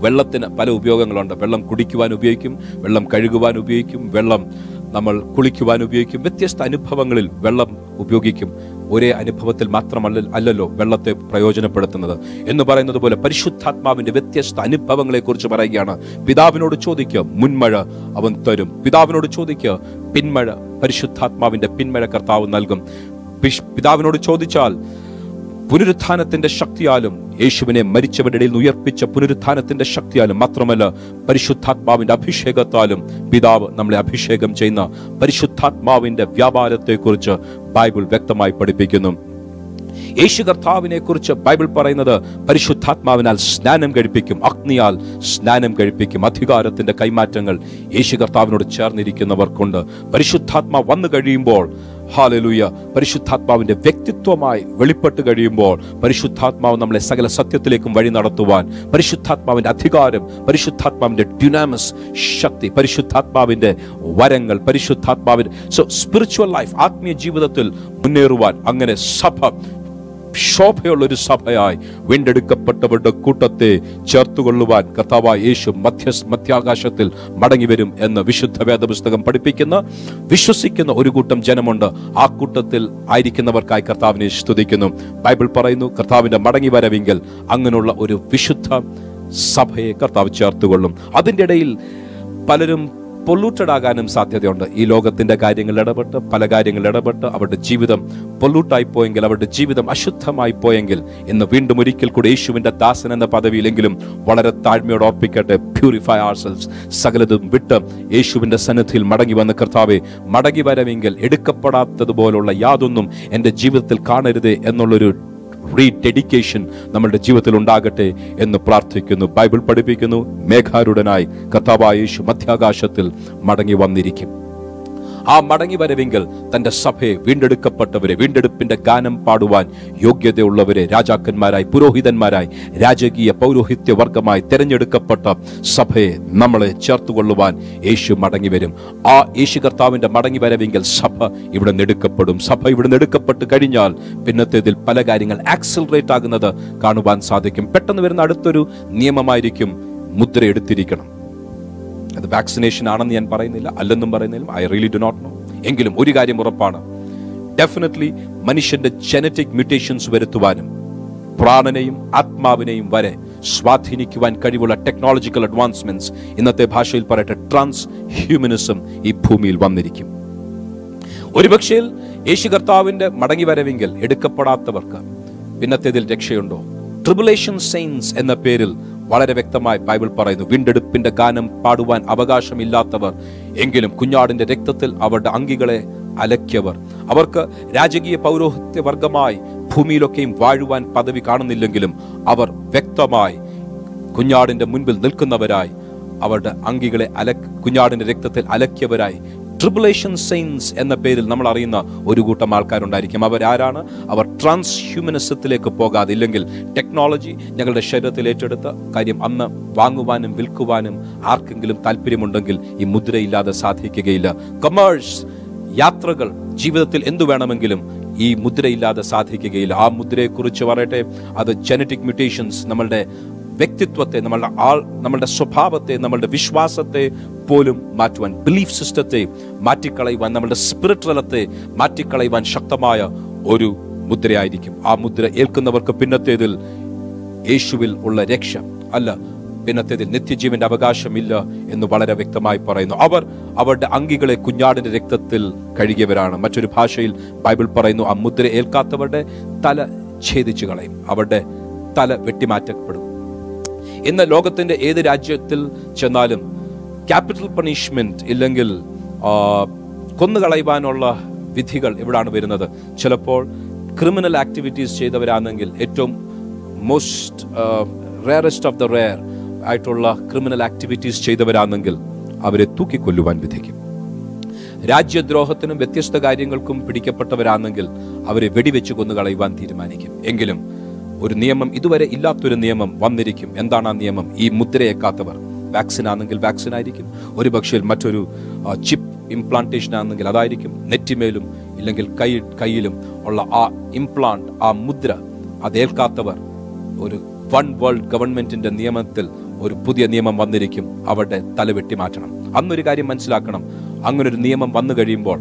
വെള്ളത്തിന് പല ഉപയോഗങ്ങളുണ്ട്. വെള്ളം കുടിക്കുവാൻ ഉപയോഗിക്കും വെള്ളം കഴുകുവാൻ ഉപയോഗിക്കും വെള്ളം നമ്മൾ കുളിക്കുവാൻ ഉപയോഗിക്കും. വ്യത്യസ്ത അനുഭവങ്ങളിൽ വെള്ളം ഉപയോഗിക്കും. ഒരേ അനുഭവത്തിൽ മാത്രമല്ല അല്ലല്ലോ വെള്ളത്തെ പ്രയോജനപ്പെടുത്തുന്നത്. എന്ന് പറയുന്നത് പോലെ പരിശുദ്ധാത്മാവിന്റെ വ്യത്യസ്ത അനുഭവങ്ങളെക്കുറിച്ച് പറയുകയാണ്. പിതാവിനോട് ചോദിക്കുക മുൻമഴ അവൻ തരും. പിതാവിനോട് ചോദിക്കുക പിന്മഴ പരിശുദ്ധാത്മാവിന്റെ പിന്മഴ കർത്താവ് നൽകും. പിതാവിനോട് ചോദിച്ചാൽ പുനരുത്ഥാനത്തിന്റെ ശക്തിയാലും യേശുവിനെ മരിച്ചവരുടെ ഇടയിൽ ഉയർപ്പിച്ച പുനരുത്ഥാനത്തിന്റെ ശക്തിയാലും മാത്രമല്ല പരിശുദ്ധാത്മാവിന്റെ അഭിഷേകത്താലും പിതാവ് നമ്മളെ അഭിഷേകം ചെയ്യുന്ന പരിശുദ്ധാത്മാവിന്റെ വ്യാപാരത്തെക്കുറിച്ച് ബൈബിൾ വ്യക്തമായി പഠിപ്പിക്കുന്നു. യേശു കർത്താവിനെ കുറിച്ച് ബൈബിൾ പറയുന്നത് പരിശുദ്ധാത്മാവിനാൽ സ്നാനം കഴിപ്പിക്കും അഗ്നിയാൽ സ്നാനം കഴിപ്പിക്കും അധികാരത്തിന്റെ കൈമാറ്റങ്ങൾ യേശു കർത്താവിനോട് ചേർന്നിരിക്കുന്നവർക്കുണ്ട്. പരിശുദ്ധാത്മാ വന്നു കഴിയുമ്പോൾ ഹാലലൂയ. പരിശുദ്ധാത്മാവിന്റെ വ്യക്തിത്വമായി വെളിപ്പെട്ട് കഴിയുമ്പോൾ പരിശുദ്ധാത്മാവ് നമ്മളെ സകല സത്യത്തിലേക്കും വഴി നടത്തുവാൻ പരിശുദ്ധാത്മാവിന്റെ അധികാരം പരിശുദ്ധാത്മാവിന്റെ ഡ്യുനാമസ് ശക്തി പരിശുദ്ധാത്മാവിന്റെ വരങ്ങൾ പരിശുദ്ധാത്മാവിന്റെ സോ സ്പിരിച്വൽ ലൈഫ് ആത്മീയ ജീവിതത്തിൽ മുന്നേറുവാൻ അങ്ങനെ സഭ ശോഭയുള്ള ഒരു സഭയായി വീണ്ടെടുക്കപ്പെട്ടവരുടെ കൂട്ടത്തെ ചേർത്തുകൊള്ളുവാൻ കർത്താവായ യേശു മധ്യ മധ്യാകാശത്തിൽ മടങ്ങി വരും എന്ന് വിശുദ്ധ വേദപുസ്തകം പഠിപ്പിക്കുന്ന വിശ്വസിക്കുന്ന ഒരു കൂട്ടം ജനമുണ്ട്. ആ കൂട്ടത്തിൽ ആയിരിക്കുന്നവർക്കായി കർത്താവിനെ സ്തുതിക്കുന്നു. ബൈബിൾ പറയുന്നു കർത്താവിന്റെ മടങ്ങി വരവെങ്കിൽ അങ്ങനെയുള്ള ഒരു വിശുദ്ധ സഭയെ കർത്താവ് ചേർത്തുകൊള്ളും. അതിന്റെ ഇടയിൽ പലരും പൊല്യൂട്ടഡ് ആകാനും സാധ്യതയുണ്ട്. ഈ ലോകത്തിന്റെ കാര്യങ്ങളിൽ ഇടപെട്ട് പല കാര്യങ്ങളിൽ ഇടപെട്ട് അവരുടെ ജീവിതം പൊല്യൂട്ടായി പോയെങ്കിൽ അവരുടെ ജീവിതം അശുദ്ധമായി പോയെങ്കിൽ ഇന്ന് വീണ്ടും ഒരിക്കൽ കൂടി യേശുവിന്റെ ദാസൻ എന്ന പദവിയിലെങ്കിലും വളരെ താഴ്മയോടെ ഓർപ്പിക്കട്ടെ. പ്യൂരിഫൈ ആർ സെൽസ് സകലതും വിട്ട് യേശുവിന്റെ സന്നിധിയിൽ മടങ്ങി വന്ന കർത്താവെ മടങ്ങി വരവെങ്കിൽ എടുക്കപ്പെടാത്തതുപോലുള്ള യാതൊന്നും എന്റെ ജീവിതത്തിൽ കാണരുതേ എന്നുള്ളൊരു റീഡെഡിക്കേഷൻ നമ്മളുടെ ജീവിതത്തിൽ ഉണ്ടാകട്ടെ എന്ന് പ്രാർത്ഥിക്കുന്നു. ബൈബിൾ പഠിപ്പിക്കുന്നു. മേഘാരുടനായി കർത്താവായ മധ്യാകാശത്തിൽ മടങ്ങി വന്നിരിക്കും. ആ മടങ്ങി വരവെങ്കിൽ തന്റെ സഭയെ വീണ്ടെടുക്കപ്പെട്ടവരെ വീണ്ടെടുപ്പിന്റെ ഗാനം പാടുവാൻ യോഗ്യതയുള്ളവരെ രാജാക്കന്മാരായി പുരോഹിതന്മാരായി രാജകീയ പൗരോഹിത്യ വർഗമായി തിരഞ്ഞെടുക്കപ്പെട്ട സഭയെ നമ്മളെ ചേർത്തുകൊള്ളുവാൻ യേശു മടങ്ങി വരും. ആ യേശു കർത്താവിന്റെ മടങ്ങി വരവെങ്കിൽ സഭ ഇവിടെ നെടുക്കപ്പെടും. സഭ ഇവിടെ നെടുക്കപ്പെട്ട് കഴിഞ്ഞാൽ പിന്നത്തേതിൽ പല കാര്യങ്ങൾ ആക്സിലറേറ്റ് ആകുന്നത് കാണുവാൻ സാധിക്കും. പെട്ടെന്ന് വരുന്ന അടുത്തൊരു നിയമമായിരിക്കും മുദ്ര എടുത്തിരിക്കണം അത് വാക്സിനേഷൻ ആണെന്ന് ഞാൻ പറയുന്നില്ല അല്ലെന്നും പറയുന്നില്ല I really do not know എങ്കിലും ഒരു കാര്യം ഉറപ്പാണ്. ഡെഫിനറ്റ്ലി മനുഷ്യന്റെ ജനറ്റിക് മ്യൂട്ടേഷൻസ് വരുത്തുവാനും പ്രാണനെയും ആത്മാവിനെയും വരെ സ്വാധീനിക്കുവാൻ കഴിവുള്ള ടെക്നോളജിക്കൽ അഡ്വാൻസ്മെന്റ്സ് ഇന്നത്തെ ഭാഷയിൽ പറയട്ടെ ട്രാൻസ് ഹ്യൂമനിസം ഈ ഭൂമിയിൽ വന്നിരിക്കും. ഒരുപക്ഷേ യേശു കർത്താവിന്റെ മടങ്ങി വരവെങ്കിൽ എടുക്കപ്പെടാത്തവർക്ക് പിന്നത്തേതിൽ രക്ഷയുണ്ടോ? ട്രിബുലേഷൻ സെയിൻസ് എന്ന പേരിൽ വളരെ വ്യക്തമായി ബൈബിൾ പറയുന്നു വീണ്ടെടുപ്പിന്റെ ഗാനം പാടുവാൻ അവകാശമില്ലാത്തവർ എങ്കിലും കുഞ്ഞാടിന്റെ രക്തത്തിൽ അവരുടെ അങ്കികളെ അലക്കിയവർ. അവർക്ക് രാജകീയ പൗരോഹിത്യ വർഗമായി ഭൂമിയിലൊക്കെയും വാഴുവാൻ പദവി കാണുന്നില്ലെങ്കിലും അവർ വ്യക്തമായി കുഞ്ഞാടിന്റെ മുൻപിൽ നിൽക്കുന്നവരായി അവരുടെ അങ്കികളെ അല കുഞ്ഞാടിന്റെ രക്തത്തിൽ അലക്കിയവരായി ട്രിബുലേഷൻ സെയിൻസ് എന്ന പേരിൽ നമ്മൾ അറിയുന്ന ഒരു കൂട്ടം ആൾക്കാരുണ്ടായിരിക്കും. അവരാരാണ്? അവർ ട്രാൻസ് ഹ്യൂമനിസത്തിലേക്ക് പോകാതെ ഇല്ലെങ്കിൽ ടെക്നോളജി ഞങ്ങളുടെ ശരീരത്തിൽ ഏറ്റെടുത്ത കാര്യം അന്ന് വാങ്ങുവാനും വിൽക്കുവാനും ആർക്കെങ്കിലും താല്പര്യമുണ്ടെങ്കിൽ ഈ മുദ്രയില്ലാതെ സാധിക്കുകയില്ല. കൊമേഴ്സ് യാത്രകൾ ജീവിതത്തിൽ എന്തു വേണമെങ്കിലും ഈ മുദ്രയില്ലാതെ സാധിക്കുകയില്ല. ആ മുദ്രയെക്കുറിച്ച് പറയട്ടെ അത് ജനറ്റിക് മ്യൂട്ടേഷൻസ് നമ്മളുടെ വ്യക്തിത്വത്തെ നമ്മളുടെ ആൾ നമ്മളുടെ സ്വഭാവത്തെ നമ്മളുടെ വിശ്വാസത്തെ പോലും മാറ്റുവാൻ ബിലീഫ് സിസ്റ്റത്തെ മാറ്റിക്കളയുവാൻ നമ്മുടെ സ്പിരിറ്റ് തലത്തെ മാറ്റിക്കളയുവാൻ ശക്തമായ ഒരു മുദ്രയായിരിക്കും. ആ മുദ്ര ഏൽക്കുന്നവർക്ക് പിന്നത്തേതിൽ യേശുവിൽ ഉള്ള രക്ഷ അല്ല പിന്നത്തേതിൽ നിത്യജീവന്റെ അവകാശമില്ല എന്ന് വളരെ വ്യക്തമായി പറയുന്നു. അവർ അവരുടെ അങ്കികളെ കുഞ്ഞാടിന്റെ രക്തത്തിൽ കഴുകിയവരാണ്. മറ്റൊരു ഭാഷയിൽ ബൈബിൾ പറയുന്നു ആ മുദ്ര ഏൽക്കാത്തവരുടെ തല ഛേദിച്ചു കളയും അവരുടെ തല വെട്ടിമാറ്റപ്പെടും. ഇന്ന് ലോകത്തിന്റെ ഏത് രാജ്യത്തിൽ ചെന്നാലും ക്യാപിറ്റൽ പണിഷ്മെന്റ് ഇല്ലെങ്കിൽ കൊന്നുകളയുവാനുള്ള വിധികൾ എവിടാണ് വരുന്നത്. ചിലപ്പോൾ ക്രിമിനൽ ആക്ടിവിറ്റീസ് ചെയ്തവരാണെങ്കിൽ ഏറ്റവും most rarest of the rare ആയിട്ടുള്ള ക്രിമിനൽ ആക്ടിവിറ്റീസ് ചെയ്തവരാണെങ്കിൽ അവരെ തൂക്കിക്കൊല്ലുവാൻ വിധിക്കും. രാജ്യദ്രോഹത്തിനും വ്യത്യസ്ത കാര്യങ്ങൾക്കും പിടിക്കപ്പെട്ടവരാണെങ്കിൽ അവരെ വെടിവെച്ച് കൊന്നു കളയുവാൻ തീരുമാനിക്കും. എങ്കിലും ഒരു നിയമം ഇതുവരെ ഇല്ലാത്തൊരു നിയമം വന്നിരിക്കും. എന്താണ് ആ നിയമം? ഈ മുദ്രയേക്കാത്തവർ. വാക്സിൻ ആണെങ്കിൽ വാക്സിൻ ആയിരിക്കും. ഒരു പക്ഷേ മറ്റൊരു ചിപ്പ് ഇംപ്ലാന്റേഷൻ ആണെങ്കിൽ അതായിരിക്കും. നെറ്റിമേലും ഇല്ലെങ്കിൽ കൈ കയ്യിലും ഉള്ള ആ ഇംപ്ലാന്റ് ആ മുദ്ര അതേൽക്കാത്തവർ ഒരു വൺ വേൾഡ് ഗവൺമെന്റിന്റെ നിയമത്തിൽ ഒരു പുതിയ നിയമം വന്നിരിക്കും. അവരുടെ തല വെട്ടി മാറ്റണം. അന്നൊരു കാര്യം മനസ്സിലാക്കണം. അങ്ങനൊരു നിയമം വന്നു കഴിയുമ്പോൾ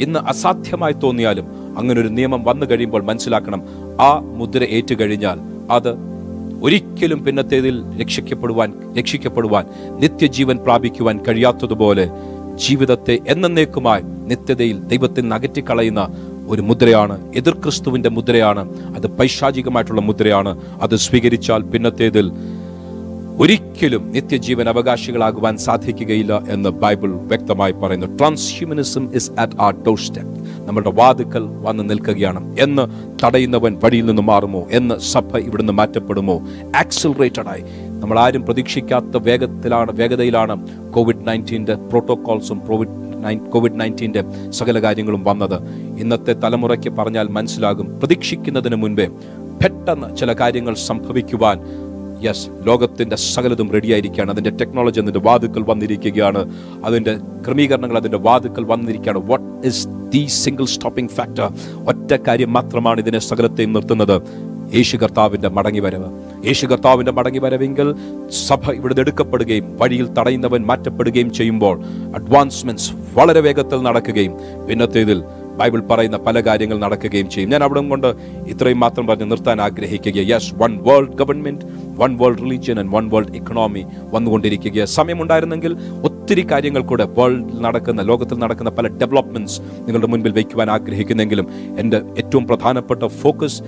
ഇന്ന് അസാധ്യമായി തോന്നിയാലും അങ്ങനെ ഒരു നിയമം വന്നു കഴിയുമ്പോൾ മനസ്സിലാക്കണം. ആ മുദ്ര ഏറ്റുകഴിഞ്ഞാൽ അത് ഒരിക്കലും പിന്നത്തേതിൽ രക്ഷിക്കപ്പെടുവാൻ രക്ഷിക്കപ്പെടുവാൻ നിത്യജീവൻ പ്രാപിക്കുവാൻ കഴിയാത്തതുപോലെ ജീവിതത്തെ എന്നേക്കുമായി നിത്യതയിൽ ദൈവത്തിൽ നിന്ന് അകറ്റിക്കളയുന്ന ഒരു മുദ്രയാണ് എതിർ ക്രിസ്തുവിന്റെ മുദ്രയാണ്. അത് പൈശാചികമായിട്ടുള്ള മുദ്രയാണ്. അത് സ്വീകരിച്ചാൽ പിന്നത്തേതിൽ ഒരിക്കലും നിത്യജീവൻ അവകാശികളാകുവാൻ സാധിക്കുകയില്ല എന്ന് ബൈബിൾ വ്യക്തമായി പറയുന്നു. Transhumanism is at our doorstep നമ്മുടെ വാതുക്കൽ വന്ന് നിൽക്കുകയാണ്. എന്ന് തടയുന്നവൻ വഴിയിൽ നിന്ന് മാറുമോ? എന്ന് സഭ ഇവിടുന്ന് മാറ്റപ്പെടുമോ? ആക്സിലറേറ്റഡായി നമ്മൾ ആരും പ്രതീക്ഷിക്കാത്ത വേഗത്തിലാണ് വേഗതയിലാണ് കോവിഡ് നയന്റീന്റെ പ്രോട്ടോകോൾസും കോവിഡ് കോവിഡ് നയന്റീന്റെ സകല കാര്യങ്ങളും വന്നത്. ഇന്നത്തെ തലമുറയ്ക്ക് പറഞ്ഞാൽ മനസ്സിലാകും. പ്രതീക്ഷിക്കുന്നതിന് മുൻപേ പെട്ടെന്ന് ചില കാര്യങ്ങൾ സംഭവിക്കുവാൻ യെസ് ലോകത്തിന്റെ സകലതും റെഡിയായിരിക്കുകയാണ് അതിന്റെ ടെക്നോളജി അതിന്റെ വാതുക്കൾ വന്നിരിക്കുകയാണ്. അതിന്റെ ക്രമീകരണങ്ങൾ അതിന്റെ വാതുക്കൾ വന്നിരിക്കുകയാണ്. What is the single stopping factor ഒറ്റ കാര്യം മാത്രമാണ് ഇതിനെ സകലത്തെയും നിർത്തുന്നത്. യേശു കർത്താവിന്റെ മടങ്ങി വരവ് യേശു കർത്താവിന്റെ മടങ്ങി വരവെങ്കിൽ സഭ ഇവിടുന്ന് എടുക്കപ്പെടുകയും വഴിയിൽ തടയുന്നവൻ മാറ്റപ്പെടുകയും ചെയ്യുമ്പോൾ അഡ്വാൻസ്മെന്റ്സ് വളരെ വേഗത്തിൽ നടക്കുകയും. പിന്നത്തേതിൽ ബൈബിൾ പറയുന്ന പല കാര്യങ്ങൾ നടക്കുകയും ചെയ്യും. ഞാൻ അവിടെ കൊണ്ട് ഇത്രയും മാത്രം പറഞ്ഞ് നിർത്താൻ ആഗ്രഹിക്കുക yes one world government one world religion and one world economy വന്നുകൊണ്ടിരിക്കുക സമയമുണ്ടായിരുന്നെങ്കിൽ ഒത്തിരി കാര്യങ്ങൾ കൂടെ വേൾഡിൽ നടക്കുന്ന ലോകത്തിൽ നടക്കുന്ന പല ഡെവലപ്മെന്റ്സ് നിങ്ങളുടെ മുൻപിൽ വയ്ക്കുവാൻ ആഗ്രഹിക്കുന്നെങ്കിലും എന്റെ ഏറ്റവും പ്രധാനപ്പെട്ട ഫോക്കസ്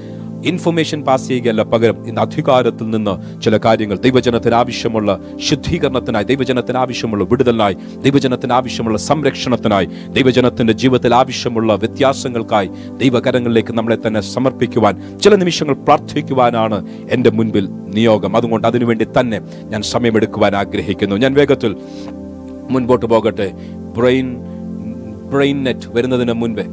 ഇൻഫർമേഷൻ പാസ് ചെയ്യുകയല്ല. പകരം ഇന്ന് അധികാരത്തിൽ നിന്ന് ചില കാര്യങ്ങൾ ദൈവജനത്തിന് ആവശ്യമുള്ള ശുദ്ധീകരണത്തിനായി ദൈവജനത്തിന് ആവശ്യമുള്ള വിടുതലിനായി ദൈവജനത്തിന് ആവശ്യമുള്ള സംരക്ഷണത്തിനായി ദൈവജനത്തിന്റെ ജീവിതത്തിൽ ആവശ്യമുള്ള വ്യത്യാസങ്ങൾക്കായി ദൈവകരങ്ങളിലേക്ക് നമ്മളെ തന്നെ സമർപ്പിക്കുവാൻ ചില നിമിഷങ്ങൾ പ്രാർത്ഥിക്കുവാനാണ് എന്റെ മുൻപിൽ നിയോഗം. അതുകൊണ്ട് അതിനുവേണ്ടി തന്നെ ഞാൻ സമയമെടുക്കുവാൻ ആഗ്രഹിക്കുന്നു. ഞാൻ വേഗത്തിൽ മുൻപോട്ട് പോകട്ടെ. ബ്രെയിൻ ബ്രെയിൻ നെറ്റ് വരുന്നതിന് മുൻപേ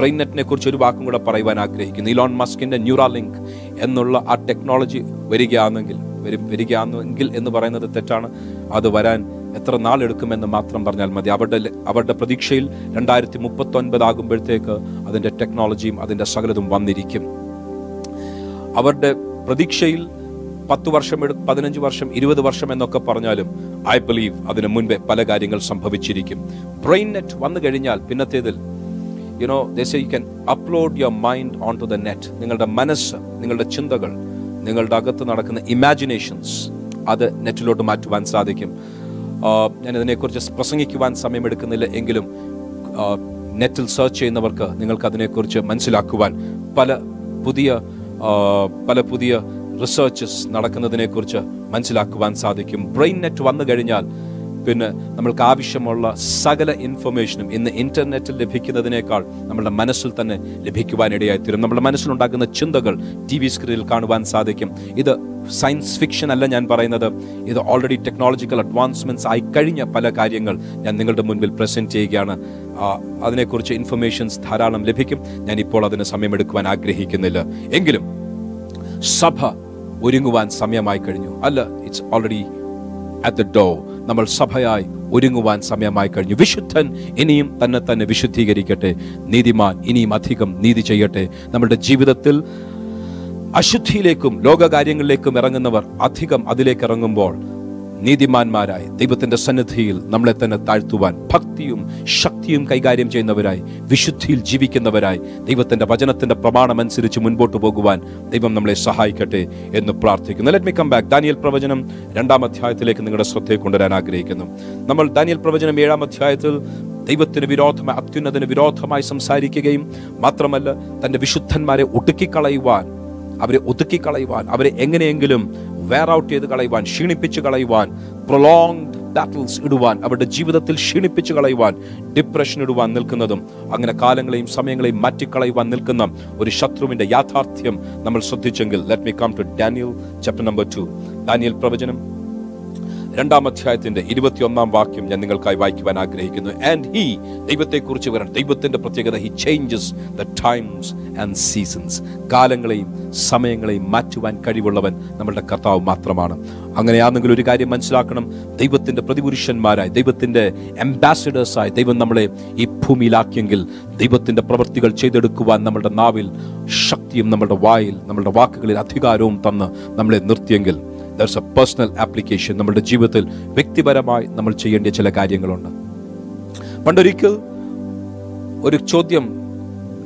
ബ്രെയിൻ നെറ്റിനെ കുറിച്ച് ഒരു വാക്കും കൂടെ പറയുവാൻ ആഗ്രഹിക്കുന്നു. ഇലോൺ മസ്കിന്റെ ന്യൂറാലിങ്ക് എന്നുള്ള ആ ടെക്നോളജി വരികയാണെങ്കിൽ വരും വരികയാണെങ്കിൽ എന്ന് പറയുന്നത് തെറ്റാണ്. അത് വരാൻ എത്ര നാളെടുക്കുമെന്ന് മാത്രം പറഞ്ഞാൽ മതി. അവരുടെ അവരുടെ പ്രതീക്ഷയിൽ രണ്ടായിരത്തി മുപ്പത്തി ഒൻപത് ആകുമ്പോഴത്തേക്ക് അതിന്റെ ടെക്നോളജിയും അതിന്റെ സകലതും വന്നിരിക്കും. അവരുടെ പ്രതീക്ഷയിൽ പത്ത് വർഷം എടു പതിനഞ്ച് വർഷം ഇരുപത് വർഷം എന്നൊക്കെ പറഞ്ഞാലും ഐ ബിലീവ് അതിനു മുൻപേ പല കാര്യങ്ങൾ സംഭവിച്ചിരിക്കും. ബ്രെയിൻ നെറ്റ് വന്നു കഴിഞ്ഞാൽ പിന്നത്തേതിൽ you know they you can upload your mind on to the net നിങ്ങളുടെ മനസ്സ് നിങ്ങളുടെ ചിന്തകൾ നിങ്ങളുടെ അകത്ത് നടക്കുന്ന ഇമാജിനേഷൻസ് അത് നെറ്റിലോട്ട് മാറ്റുവാൻ സാധിക്കും. ഞാൻ ഇതിനെക്കുറിച്ച് പ്രസംഗിക്കുവാൻ സമയമെടുക്കുന്നില്ല എങ്കിലും നെറ്റിൽ സെർച്ച് ചെയ്യുന്നവർക്ക് നിങ്ങൾക്ക് അതിനെക്കുറിച്ച് മനസ്സിലാക്കുവാൻ പല പുതിയ പല പുതിയ റിസർച്ചസ് നടക്കുന്നതിനെക്കുറിച്ച് മനസ്സിലാക്കുവാൻ സാധിക്കും. ബ്രെയിൻ നെറ്റ് വന്നു കഴിഞ്ഞാൽ പിന്നെ നമ്മൾക്ക് ആവശ്യമുള്ള സകല ഇൻഫർമേഷനും ഇന്ന് ഇന്റർനെറ്റിൽ ലഭിക്കുന്നതിനേക്കാൾ നമ്മുടെ മനസ്സിൽ തന്നെ ലഭിക്കുവാനിടയായി തീരും നമ്മുടെ മനസ്സിലുണ്ടാക്കുന്ന ചിന്തകൾ ടി വി സ്ക്രീനിൽ കാണുവാൻ സാധിക്കും. ഇത് സയൻസ് ഫിക്ഷൻ അല്ല ഞാൻ പറയുന്നത്. ഇത് ഓൾറെഡി ടെക്നോളജിക്കൽ അഡ്വാൻസ്മെന്റ്സ് ആയി കഴിഞ്ഞ പല കാര്യങ്ങൾ ഞാൻ നിങ്ങളുടെ മുൻപിൽ പ്രസന്റ് ചെയ്യുകയാണ്. അതിനെക്കുറിച്ച് ഇൻഫർമേഷൻസ് ധാരാളം ലഭിക്കും. ഞാൻ ഇപ്പോൾ അതിന് സമയമെടുക്കുവാൻ ആഗ്രഹിക്കുന്നില്ല. എങ്കിലും സഭ ഒരുങ്ങുവാൻ സമയമായി കഴിഞ്ഞു. അല്ല it's already at the door നമ്മൾ സഭയായി ഒരുങ്ങുവാൻ സമയമായി കഴിഞ്ഞു. വിശുദ്ധൻ ഇനിയും തന്നെ തന്നെ വിശുദ്ധീകരിക്കട്ടെ. നീതിമാൻ ഇനിയും അധികം നീതി ചെയ്യട്ടെ. നമ്മുടെ ജീവിതത്തിൽ അശുദ്ധിയിലേക്കും ലോകകാര്യങ്ങളിലേക്കും ഇറങ്ങുന്നവർ അധികം അതിലേക്ക് ഇറങ്ങുമ്പോൾ നീതിമാന്മാരായി ദൈവത്തിന്റെ സന്നിധിയിൽ നമ്മളെ തന്നെ താഴ്ത്തുവാൻ ഭക്തിയും ശക്തിയും കൈകാര്യം ചെയ്യുന്നവരായി വിശുദ്ധിയിൽ ജീവിക്കുന്നവരായി ദൈവത്തിന്റെ വചനത്തിന്റെ പ്രമാണം അനുസരിച്ച് മുൻപോട്ട് പോകുവാൻ ദൈവം നമ്മളെ സഹായിക്കട്ടെ എന്ന് പ്രാർത്ഥിക്കുന്നു. Let me come back Daniel പ്രവചനം രണ്ടാം അധ്യായത്തിലേക്ക് നിങ്ങളുടെ ശ്രദ്ധയെ കൊണ്ടുവരാൻ ആഗ്രഹിക്കുന്നു. നമ്മൾ ദാനിയൽ പ്രവചനം ഏഴാം അധ്യായത്തിൽ ദൈവത്തിന് വിരോധമായി അത്യുന്നതിന് വിരോധമായി സംസാരിക്കുകയും മാത്രമല്ല തന്റെ വിശുദ്ധന്മാരെ ഒടുക്കിക്കളയുവാൻ അവരെ ഒതുക്കിക്കളയുവാൻ അവരെ എങ്ങനെയെങ്കിലും വെയർ ഔട്ട് ചെയ്ത് കളയുവാൻ ക്ഷീണിപ്പിച്ച് കളയുവാൻ പ്രൊലോങ്ഡ് ബാറ്റിൽസ് ഇടുവാൻ അവരുടെ ജീവിതത്തിൽ ക്ഷീണിപ്പിച്ച് കളയുവാൻ ഡിപ്രഷൻ ഇടുവാൻ നിൽക്കുന്നതും അങ്ങനെ കാലങ്ങളെയും സമയങ്ങളെയും മാറ്റിക്കളയുവാൻ നിൽക്കുന്ന ഒരു ശത്രുവിന്റെ യാഥാർത്ഥ്യം നമ്മൾ ശ്രദ്ധിച്ചെങ്കിൽ let me come to Daniel chapter number two Daniel പ്രവചനം രണ്ടാം അധ്യായത്തിന്റെ ഇരുപത്തിയൊന്നാം വാക്യം ഞാൻ നിങ്ങൾക്കായി വായിക്കുവാൻ ആഗ്രഹിക്കുന്നു. ആൻഡ് ഹി ദൈവത്തെക്കുറിച്ച് വരണം. ദൈവത്തിന്റെ പ്രത്യേകത he changes the times and seasons കാലങ്ങളെയും സമയങ്ങളെയും മാറ്റുവാൻ കഴിവുള്ളവൻ നമ്മളുടെ കർത്താവ് മാത്രമാണ്. അങ്ങനെയാണെങ്കിൽ ഒരു കാര്യം മനസ്സിലാക്കണം. ദൈവത്തിന്റെ പ്രതിപുരുഷന്മാരായി ദൈവത്തിന്റെ അംബാസിഡേഴ്സായി ദൈവം നമ്മളെ ഈ ഭൂമിയിലാക്കിയെങ്കിൽ ദൈവത്തിന്റെ പ്രവൃത്തികൾ ചെയ്തെടുക്കുവാൻ നമ്മളുടെ നാവിൽ ശക്തിയും നമ്മളുടെ വായിൽ നമ്മളുടെ വാക്കുകളിൽ അധികാരവും തന്ന് നമ്മളെ നിർത്തിയെങ്കിൽ ദർസ് എ പേഴ്സണൽ ആപ്ലിക്കേഷൻ നമ്മുടെ ജീവിതത്തിൽ വ്യക്തിപരമായി നമ്മൾ ചെയ്യേണ്ട ചില കാര്യങ്ങളുണ്ട്. പണ്ടൊരിക്കൽ ഒരു ചോദ്യം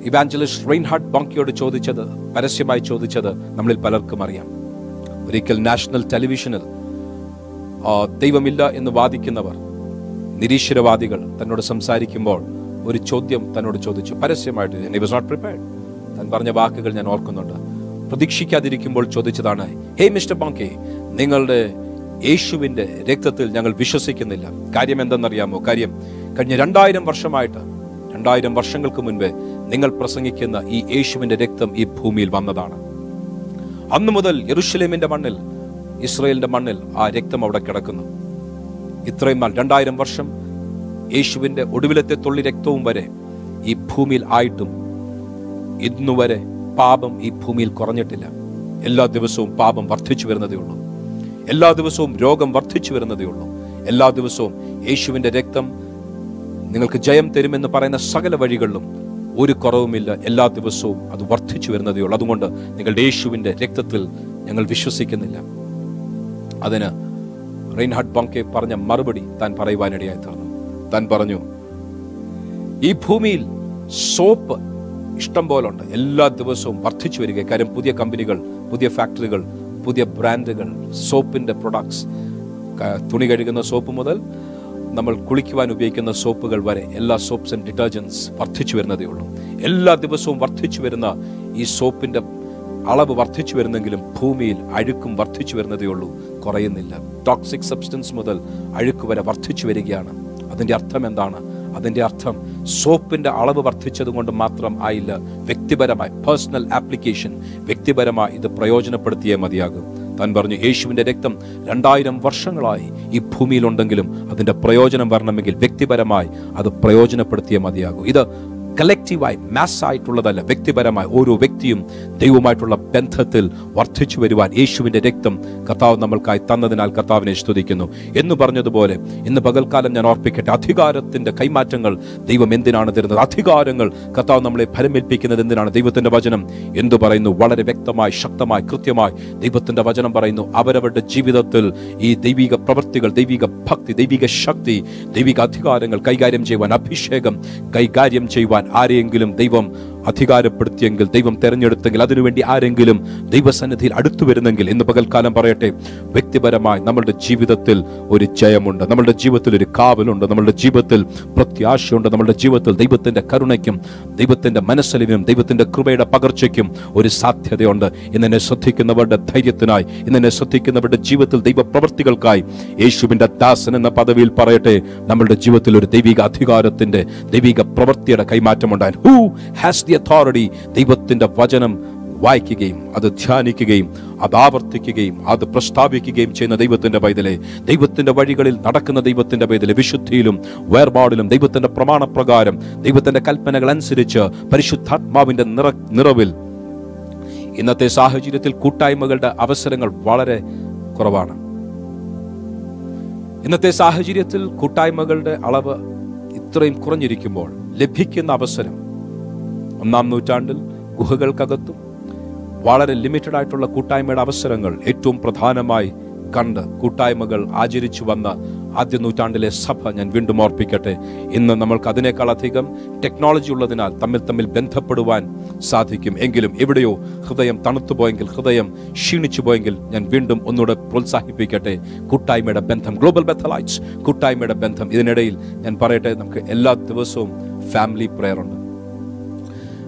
ഇവാഞ്ചലിസ്റ്റ് റെയിൻഹാർട്ട് ബോങ്കിയോട് ചോദിച്ചത് പരസ്യമായി ചോദിച്ചത് നമ്മളിൽ പലർക്കും അറിയാം. ഒരിക്കൽ നാഷണൽ ടെലിവിഷനിൽ ദൈവമില്ല എന്ന് വാദിക്കുന്നവർ നിരീശ്വരവാദികൾ തന്നോട് സംസാരിക്കുമ്പോൾ ഒരു ചോദ്യം തന്നോട് ചോദിച്ചു. പരസ്യമായിട്ട് വാസ് നോട്ട് പ്രിപ്പയർഡ് താൻ പറഞ്ഞ വാക്കുകൾ ഞാൻ ഓർക്കുന്നുണ്ട്. പ്രതീക്ഷിക്കാതിരിക്കുമ്പോൾ ചോദിച്ചതാണ് ഹേ മിസ്റ്റർ ബോങ്കെ നിങ്ങളുടെ യേശുവിന്റെ രക്തത്തിൽ ഞങ്ങൾ വിശ്വസിക്കുന്നില്ല. കാര്യം എന്തെന്നറിയാമോ? കാര്യം കഴിഞ്ഞ രണ്ടായിരം വർഷമായിട്ട് രണ്ടായിരം വർഷങ്ങൾക്ക് മുൻപേ നിങ്ങൾ പ്രസംഗിക്കുന്ന ഈ യേശുവിന്റെ രക്തം ഈ ഭൂമിയിൽ വന്നതാണ്. അന്നു മുതൽ യെരുഷലേമിന്റെ മണ്ണിൽ ഇസ്രയേലിന്റെ മണ്ണിൽ ആ രക്തം അവിടെ കിടക്കുന്നു. ഇത്രയും നാൾ രണ്ടായിരം വർഷം യേശുവിന്റെ ഒടുവിലത്തെ തുള്ളി രക്തവും വരെ ഈ ഭൂമിയിൽ ആയിട്ടും ഇന്നുവരെ പാപം ഈ ഭൂമിയിൽ കുറഞ്ഞിട്ടില്ല. എല്ലാ ദിവസവും പാപം വർദ്ധിച്ചു വരുന്നതേ ഉള്ളൂ. എല്ലാ ദിവസവും രോഗം വർദ്ധിച്ചു വരുന്നതേ ഉള്ളൂ. എല്ലാ ദിവസവും യേശുവിന്റെ രക്തം നിങ്ങൾക്ക് ജയം തരുമെന്ന് പറയുന്ന സകല വഴികളിലും ഒരു കുറവുമില്ല. എല്ലാ ദിവസവും അത് വർദ്ധിച്ചു വരുന്നതേ ഉള്ളൂ. അതുകൊണ്ട് നിങ്ങളുടെ യേശുവിന്റെ രക്തത്തിൽ ഞങ്ങൾ വിശ്വസിക്കുന്നില്ല. അതിന് റെയിൻഹാർഡ് ബാങ്കെ പറഞ്ഞ മറുപടി താൻ പറയുവാനിടയായി തീർന്നു. താൻ പറഞ്ഞു ഈ ഭൂമിയിൽ സോപ്പ് ഇഷ്ടം പോലുണ്ട്. എല്ലാ ദിവസവും വർദ്ധിച്ചു വരിക കാര്യം പുതിയ കമ്പനികൾ പുതിയ ഫാക്ടറികൾ പുതിയ ബ്രാൻഡുകൾ സോപ്പിന്റെ പ്രൊഡക്ട്സ് തുണി കഴുകുന്ന സോപ്പ് മുതൽ നമ്മൾ കുളിക്കുവാൻ ഉപയോഗിക്കുന്ന സോപ്പുകൾ വരെ എല്ലാ സോപ്സ് ആൻഡ് ഡിറ്റർജൻസ് വർദ്ധിച്ചു വരുന്നതേ ഉള്ളൂ. എല്ലാ ദിവസവും വർദ്ധിച്ചു വരുന്ന ഈ സോപ്പിന്റെ അളവ് വർദ്ധിച്ചു വരുന്നെങ്കിലും ഭൂമിയിൽ അഴുക്കും വർദ്ധിച്ചു വരുന്നതേ ഉള്ളൂ. കുറയുന്നില്ല. ടോക്സിക് സബ്സ്റ്റൻസ് മുതൽ അഴുക്ക് വരെ വർദ്ധിച്ചു വരികയാണ്. അതിന്റെ അർത്ഥം എന്താണ്? അതിന്റെ അർത്ഥം സോപ്പിന്റെ അളവ് വർദ്ധിച്ചത് കൊണ്ട് മാത്രം ആയില്ല വ്യക്തിപരമായി പേഴ്സണൽ ആപ്ലിക്കേഷൻ വ്യക്തിപരമായി ഇത് പ്രയോജനപ്പെടുത്തിയേ മതിയാകും. താൻ പറഞ്ഞു യേശുവിന്റെ രക്തം രണ്ടായിരം വർഷങ്ങളായി ഈ ഭൂമിയിലുണ്ടെങ്കിലും അതിന്റെ പ്രയോജനം വരണമെങ്കിൽ വ്യക്തിപരമായി അത് പ്രയോജനപ്പെടുത്തിയേ മതിയാകും. ഇത് കളക്റ്റീവായി മാസ്സായിട്ടുള്ളതല്ല വ്യക്തിപരമായി ഓരോ വ്യക്തിയും ദൈവമായിട്ടുള്ള ബന്ധത്തിൽ വർദ്ധിച്ചു വരുവാൻ യേശുവിന്റെ രക്തം കർത്താവ് നമ്മൾക്കായി തന്നതിനാൽ കർത്താവിനെ സ്തുതിക്കുന്നു. എന്ന് പറഞ്ഞതുപോലെ ഇന്ന് പകൽക്കാലം ഞാൻ ഓർപ്പിക്കട്ടെ അധികാരത്തിന്റെ കൈമാറ്റങ്ങൾ ദൈവം എന്തിനാണ് തരുന്നത്? അധികാരങ്ങൾ കർത്താവ് നമ്മളെ ഫലമേൽപ്പിക്കുന്നത് എന്തിനാണ്? ദൈവത്തിന്റെ വചനം എന്തു പറയുന്നു? വളരെ വ്യക്തമായി ശക്തമായി കൃത്യമായി ദൈവത്തിന്റെ വചനം പറയുന്നു. അവരവരുടെ ജീവിതത്തിൽ ഈ ദൈവിക പ്രവൃത്തികൾ ദൈവിക ഭക്തി ദൈവിക ശക്തി ദൈവിക അധികാരങ്ങൾ കൈകാര്യം ചെയ്യുവാൻ അഭിഷേകം കൈകാര്യം ചെയ്യുവാൻ ആരെയെങ്കിലും ദൈവം അധികാരപ്പെടുത്തിയെങ്കിൽ ദൈവം തെരഞ്ഞെടുത്തെങ്കിൽ അതിനുവേണ്ടി ആരെങ്കിലും ദൈവസന്നിധിയിൽ അടുത്തു വരുന്നെങ്കിൽ ഇന്ന് പകൽക്കാലം പറയട്ടെ വ്യക്തിപരമായി നമ്മളുടെ ജീവിതത്തിൽ ഒരു ജയമുണ്ട് നമ്മളുടെ ജീവിതത്തിൽ ഒരു കാവലുണ്ട് നമ്മളുടെ ജീവിതത്തിൽ പ്രത്യാശയുണ്ട് നമ്മളുടെ ജീവിതത്തിൽ ദൈവത്തിന്റെ കരുണയ്ക്കും ദൈവത്തിന്റെ മനസ്സലിനും ദൈവത്തിന്റെ കൃപയുടെ പകർച്ചയ്ക്കും ഒരു സാധ്യതയുണ്ട്. ഇന്നെ ശ്രദ്ധിക്കുന്നവരുടെ ധൈര്യത്തിനായി ഇന്നെ ശ്രദ്ധിക്കുന്നവരുടെ ജീവിതത്തിൽ ദൈവ പ്രവൃത്തികൾക്കായി ദാസൻ എന്ന പദവിയിൽ പറയട്ടെ നമ്മളുടെ ജീവിതത്തിൽ ഒരു ദൈവിക അധികാരത്തിന്റെ ദൈവിക പ്രവൃത്തിയുടെ കൈമാറ്റം ഹൂ ഹാസ് ദി അതോറിറ്റി ദൈവത്തിന്റെ വചനം വായിക്കുകയും അത് ധ്യാനിക്കുകയും അത് ആവർത്തിക്കുകയും അത് പ്രസ്താവിക്കുകയും ചെയ്യുന്ന ദൈവത്തിന്റെ പൈതലെ ദൈവത്തിന്റെ വഴികളിൽ നടക്കുന്ന ദൈവത്തിന്റെ പൈതലെ വിശുദ്ധിയിലും വേർപാടിലും ദൈവത്തിന്റെ പ്രമാണപ്രകാരം ദൈവത്തിന്റെ കൽപ്പനകൾ അനുസരിച്ച് പരിശുദ്ധാത്മാവിന്റെ നിറ നിറവിൽ ഇന്നത്തെ സാഹചര്യത്തിൽ കൂട്ടായ്മകളുടെ അവസരങ്ങൾ വളരെ കുറവാണ്. ഇന്നത്തെ സാഹചര്യത്തിൽ കൂട്ടായ്മകളുടെ അളവ് ഇത്രയും കുറഞ്ഞിരിക്കുമ്പോൾ ലഭിക്കുന്ന അവസരം ഒന്നാം നൂറ്റാണ്ടിൽ ഗുഹകൾക്കകത്തും വളരെ ലിമിറ്റഡ് ആയിട്ടുള്ള കൂട്ടായ്മയുടെ അവസരങ്ങൾ ഏറ്റവും പ്രധാനമായി കണ്ട് കൂട്ടായ്മകൾ ആചരിച്ചു വന്ന ആദ്യ നൂറ്റാണ്ടിലെ സഭ ഞാൻ വീണ്ടും ഓർപ്പിക്കട്ടെ. ഇന്ന് നമ്മൾക്ക് അതിനേക്കാൾ അധികം ടെക്നോളജി ഉള്ളതിനാൽ തമ്മിൽ തമ്മിൽ ബന്ധപ്പെടുവാൻ സാധിക്കും. എങ്കിലും എവിടെയോ ഹൃദയം തണുത്തുപോയെങ്കിൽ ഹൃദയം ക്ഷീണിച്ചു പോയെങ്കിൽ ഞാൻ വീണ്ടും ഒന്നുകൂടെ പ്രോത്സാഹിപ്പിക്കട്ടെ. കൂട്ടായ്മയുടെ ബന്ധം ഗ്ലോബൽ ബെത്തലൈറ്റ്സ് കൂട്ടായ്മയുടെ ബന്ധം. ഇതിനിടയിൽ ഞാൻ പറയട്ടെ നമുക്ക് എല്ലാ ദിവസവും ഫാമിലി പ്രെയർ ഉണ്ട്.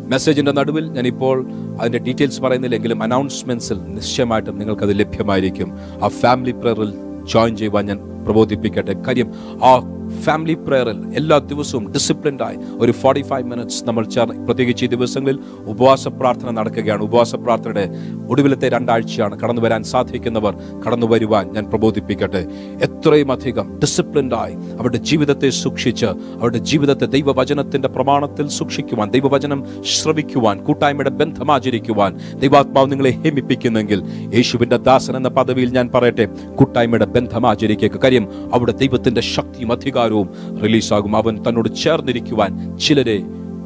മെസ്സേജിന്റെ നടുവിൽ ഞാനിപ്പോൾ അതിന്റെ ഡീറ്റെയിൽസ് പറയുന്നില്ലെങ്കിലും അനൗൺസ്മെന്റ്സിൽ നിശ്ചയമായിട്ടും നിങ്ങൾക്കത് ലഭ്യമായിരിക്കും. ആ ഫാമിലി പ്രയറിൽ ജോയിൻ ചെയ്യുവാൻ ഞാൻ പ്രബോധിപ്പിക്കട്ടെ. കാര്യം ആ ഫാമിലി പ്രെയറിൽ എല്ലാ ദിവസവും ഡിസിപ്ലിൻഡായി ഒരു ഫോർട്ടി ഫൈവ് മിനിറ്റ്സ് നമ്മൾ ചേർന്ന് പ്രത്യേകിച്ച് ഈ ദിവസങ്ങളിൽ ഉപവാസ പ്രാർത്ഥന നടക്കുകയാണ്. ഉപവാസ പ്രാർത്ഥനയുടെ ഒടുവിലത്തെ രണ്ടാഴ്ചയാണ് കടന്നു വരാൻ സാധിക്കുന്നവർ കടന്നു വരുവാൻ ഞാൻ പ്രബോധിപ്പിക്കട്ടെ. എത്രയും അധികം ഡിസിപ്ലിൻഡായി അവരുടെ ജീവിതത്തെ സൂക്ഷിച്ച് അവരുടെ ജീവിതത്തെ ദൈവവചനത്തിന്റെ പ്രമാണത്തിൽ സൂക്ഷിക്കുവാൻ ദൈവവചനം ശ്രവിക്കുവാൻ കൂട്ടായ്മയുടെ ബന്ധം ആചരിക്കുവാൻ ദൈവാത്മാവ് നിങ്ങളെ ഹേമിപ്പിക്കുന്നെങ്കിൽ യേശുവിന്റെ ദാസൻ എന്ന പദവിയിൽ ഞാൻ പറയട്ടെ കൂട്ടായ്മയുടെ ബന്ധം ആചരിക്കുക കാര്യം അവിടെ ദൈവത്തിന്റെ ശക്തിയും അധികാരവും റിലീസാകും. അവൻ തന്നോട് ചേർന്നിരിക്കുവാൻ ചിലരെ